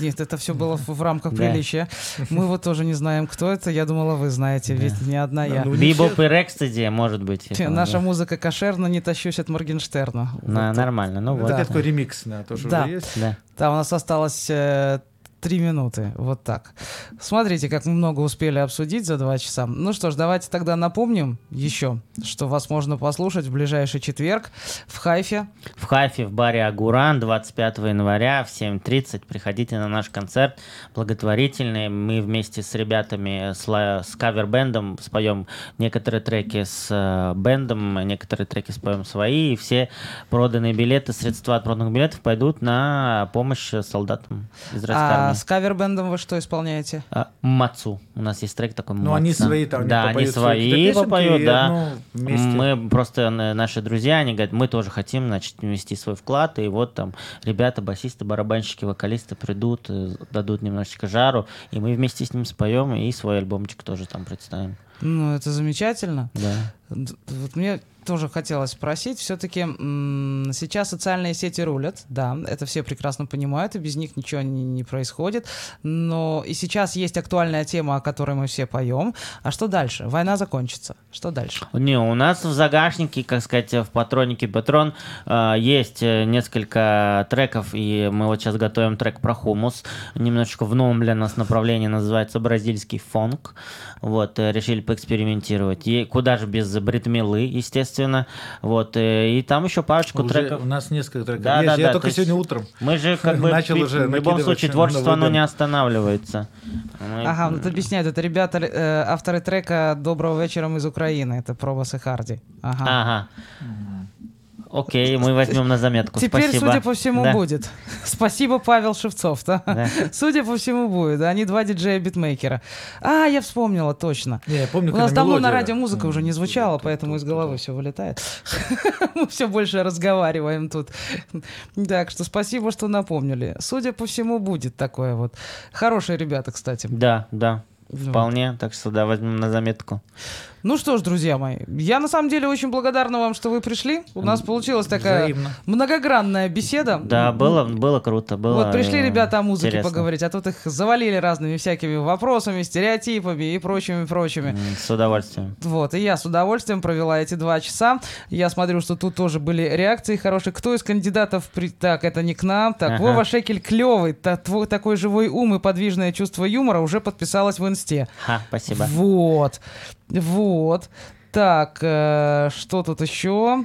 Нет, это все было в в рамках Да. приличия. Мы вот тоже не знаем, кто это. Я думала, вы знаете, ведь не одна я. Ну, не Бибоп и Рекстеди, может быть. Наша да. музыка кошерна, не тащусь от Моргенштерна. На- Вот. Нормально, ну вот. Это такой ремикс, да, тоже Да. уже есть. Да. Да, у нас осталось э, три минуты. Вот так. Смотрите, как мы много успели обсудить за два часа. Ну что ж, давайте тогда напомним еще, что вас можно послушать в ближайший четверг в Хайфе. В Хайфе в баре Агуран 25 января в 7.30 приходите на наш концерт благотворительный. Мы вместе с ребятами, с, с кавер-бендом споем некоторые треки с э, бендом, некоторые треки споем свои. И все проданные билеты, средства от проданных билетов пойдут на помощь солдатам израильской А армии. с кавер-бендом вы что исполняете? А, Мацу. У нас есть трек такой Ну, они свои там, Да, они свои попоют, да. Мы просто, э, наши друзья, они говорят, мы тоже хотим, значит, внести свой вклад, и вот там ребята, басисты, барабанщики, вокалисты придут, э, дадут немножечко жару, и мы вместе с ним споем, и свой альбомчик тоже там представим. Ну, это замечательно. Да. Вот мне тоже хотелось спросить, все-таки сейчас социальные сети рулят, да, это все прекрасно понимают, и без них ничего не, не происходит, но и сейчас есть актуальная тема, о которой мы все поем. А что дальше? Война закончится. Что дальше? Не, у нас в загашнике, как сказать, в патронике Патрон э, есть э, несколько треков, и мы вот сейчас готовим трек про хумус, немножечко в новом для нас направлении, называется бразильский фонк. Вот, э, решили поэкспериментировать. И куда же без бритмилы, естественно. Вот, э, и там еще парочку Уже треков. у нас несколько треков Да, есть. да, Я да, только то сегодня утром. Мы же как бы Начал в- уже в любом случае творчество оно не останавливается. Мы- Ага, ну, тут объясняют, это ребята, э, авторы трека «Доброго вечера из Украины», это Пробас и Харди. Ага. Ага. Окей, мы возьмем на заметку. Теперь, Спасибо. судя по всему, Да. будет. Спасибо, Павел Шевцов. да? Да. Судя по всему, будет. Они два диджея-битмейкера. А, я вспомнила, точно. Не, я помню, У нас давно на радио музыка уже не звучала, поэтому из головы все вылетает. Мы все больше разговариваем тут. Так что спасибо, что напомнили. Судя по всему, будет такое вот. Хорошие ребята, кстати. Да, да. Вполне, так что да, возьмем на заметку. Ну что ж, друзья мои, я на самом деле очень благодарна вам, что вы пришли. У нас получилась такая Взаимно. многогранная беседа. Да, было, было круто, было. Вот пришли ребята о музыке интересно. поговорить, а тут их завалили разными всякими вопросами, стереотипами и прочими, прочими. С удовольствием. Вот, и я с удовольствием провела эти два часа. Я смотрю, что тут тоже были реакции хорошие. Кто из кандидатов... При... Так, это не к нам. Так, Ага. Вова Шекель клевый. Та- твой такой живой ум и подвижное чувство юмора уже подписалась в инсте. Ха, спасибо. Вот. Вот. Так, э, что тут еще?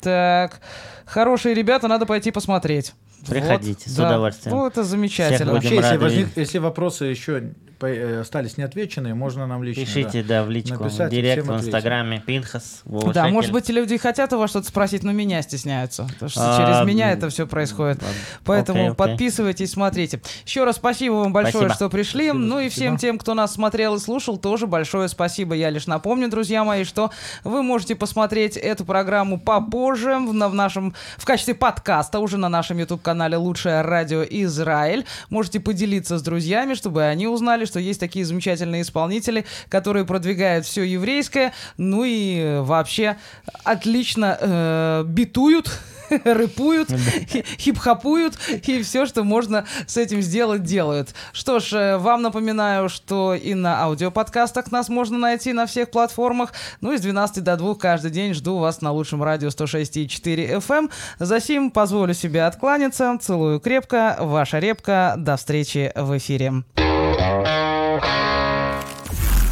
Так, хорошие ребята, надо пойти посмотреть. Приходите, Вот, с да. удовольствием. Ну, это замечательно. Будем Вообще, если, возник- если вопросы еще остались неотвеченные, можно нам лично. Пишите, да, в личку, Написать, в директ, всем в инстаграме, Пинхас, Вова Да, Шекель. может быть, люди хотят у вас что-то спросить, но меня стесняются. Потому что А, через меня это все происходит. ладно. Поэтому Окей, окей. подписывайтесь, смотрите. Еще раз спасибо вам большое, Спасибо. что пришли. ну и всем тем, кто нас смотрел и слушал, тоже большое спасибо. Я лишь напомню, друзья мои, что вы можете посмотреть эту программу попозже в, в нашем в качестве подкаста уже на нашем YouTube-канале «Лучшее радио Израиль». Можете поделиться с друзьями, чтобы они узнали, что есть такие замечательные исполнители, которые продвигают все еврейское, ну и э, вообще отлично э, битуют рэпуют, хи- хип-хопуют, и все, что можно с этим сделать, делают. Что ж, э, вам напоминаю, что и на аудиоподкастах нас можно найти на всех платформах. Ну и с 12 до 2 каждый день жду вас на лучшем радио 106,4 FM. Засим позволю себе откланяться. Целую крепко. Ваша репка. До встречи в эфире.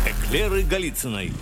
Эклеры Голицыной.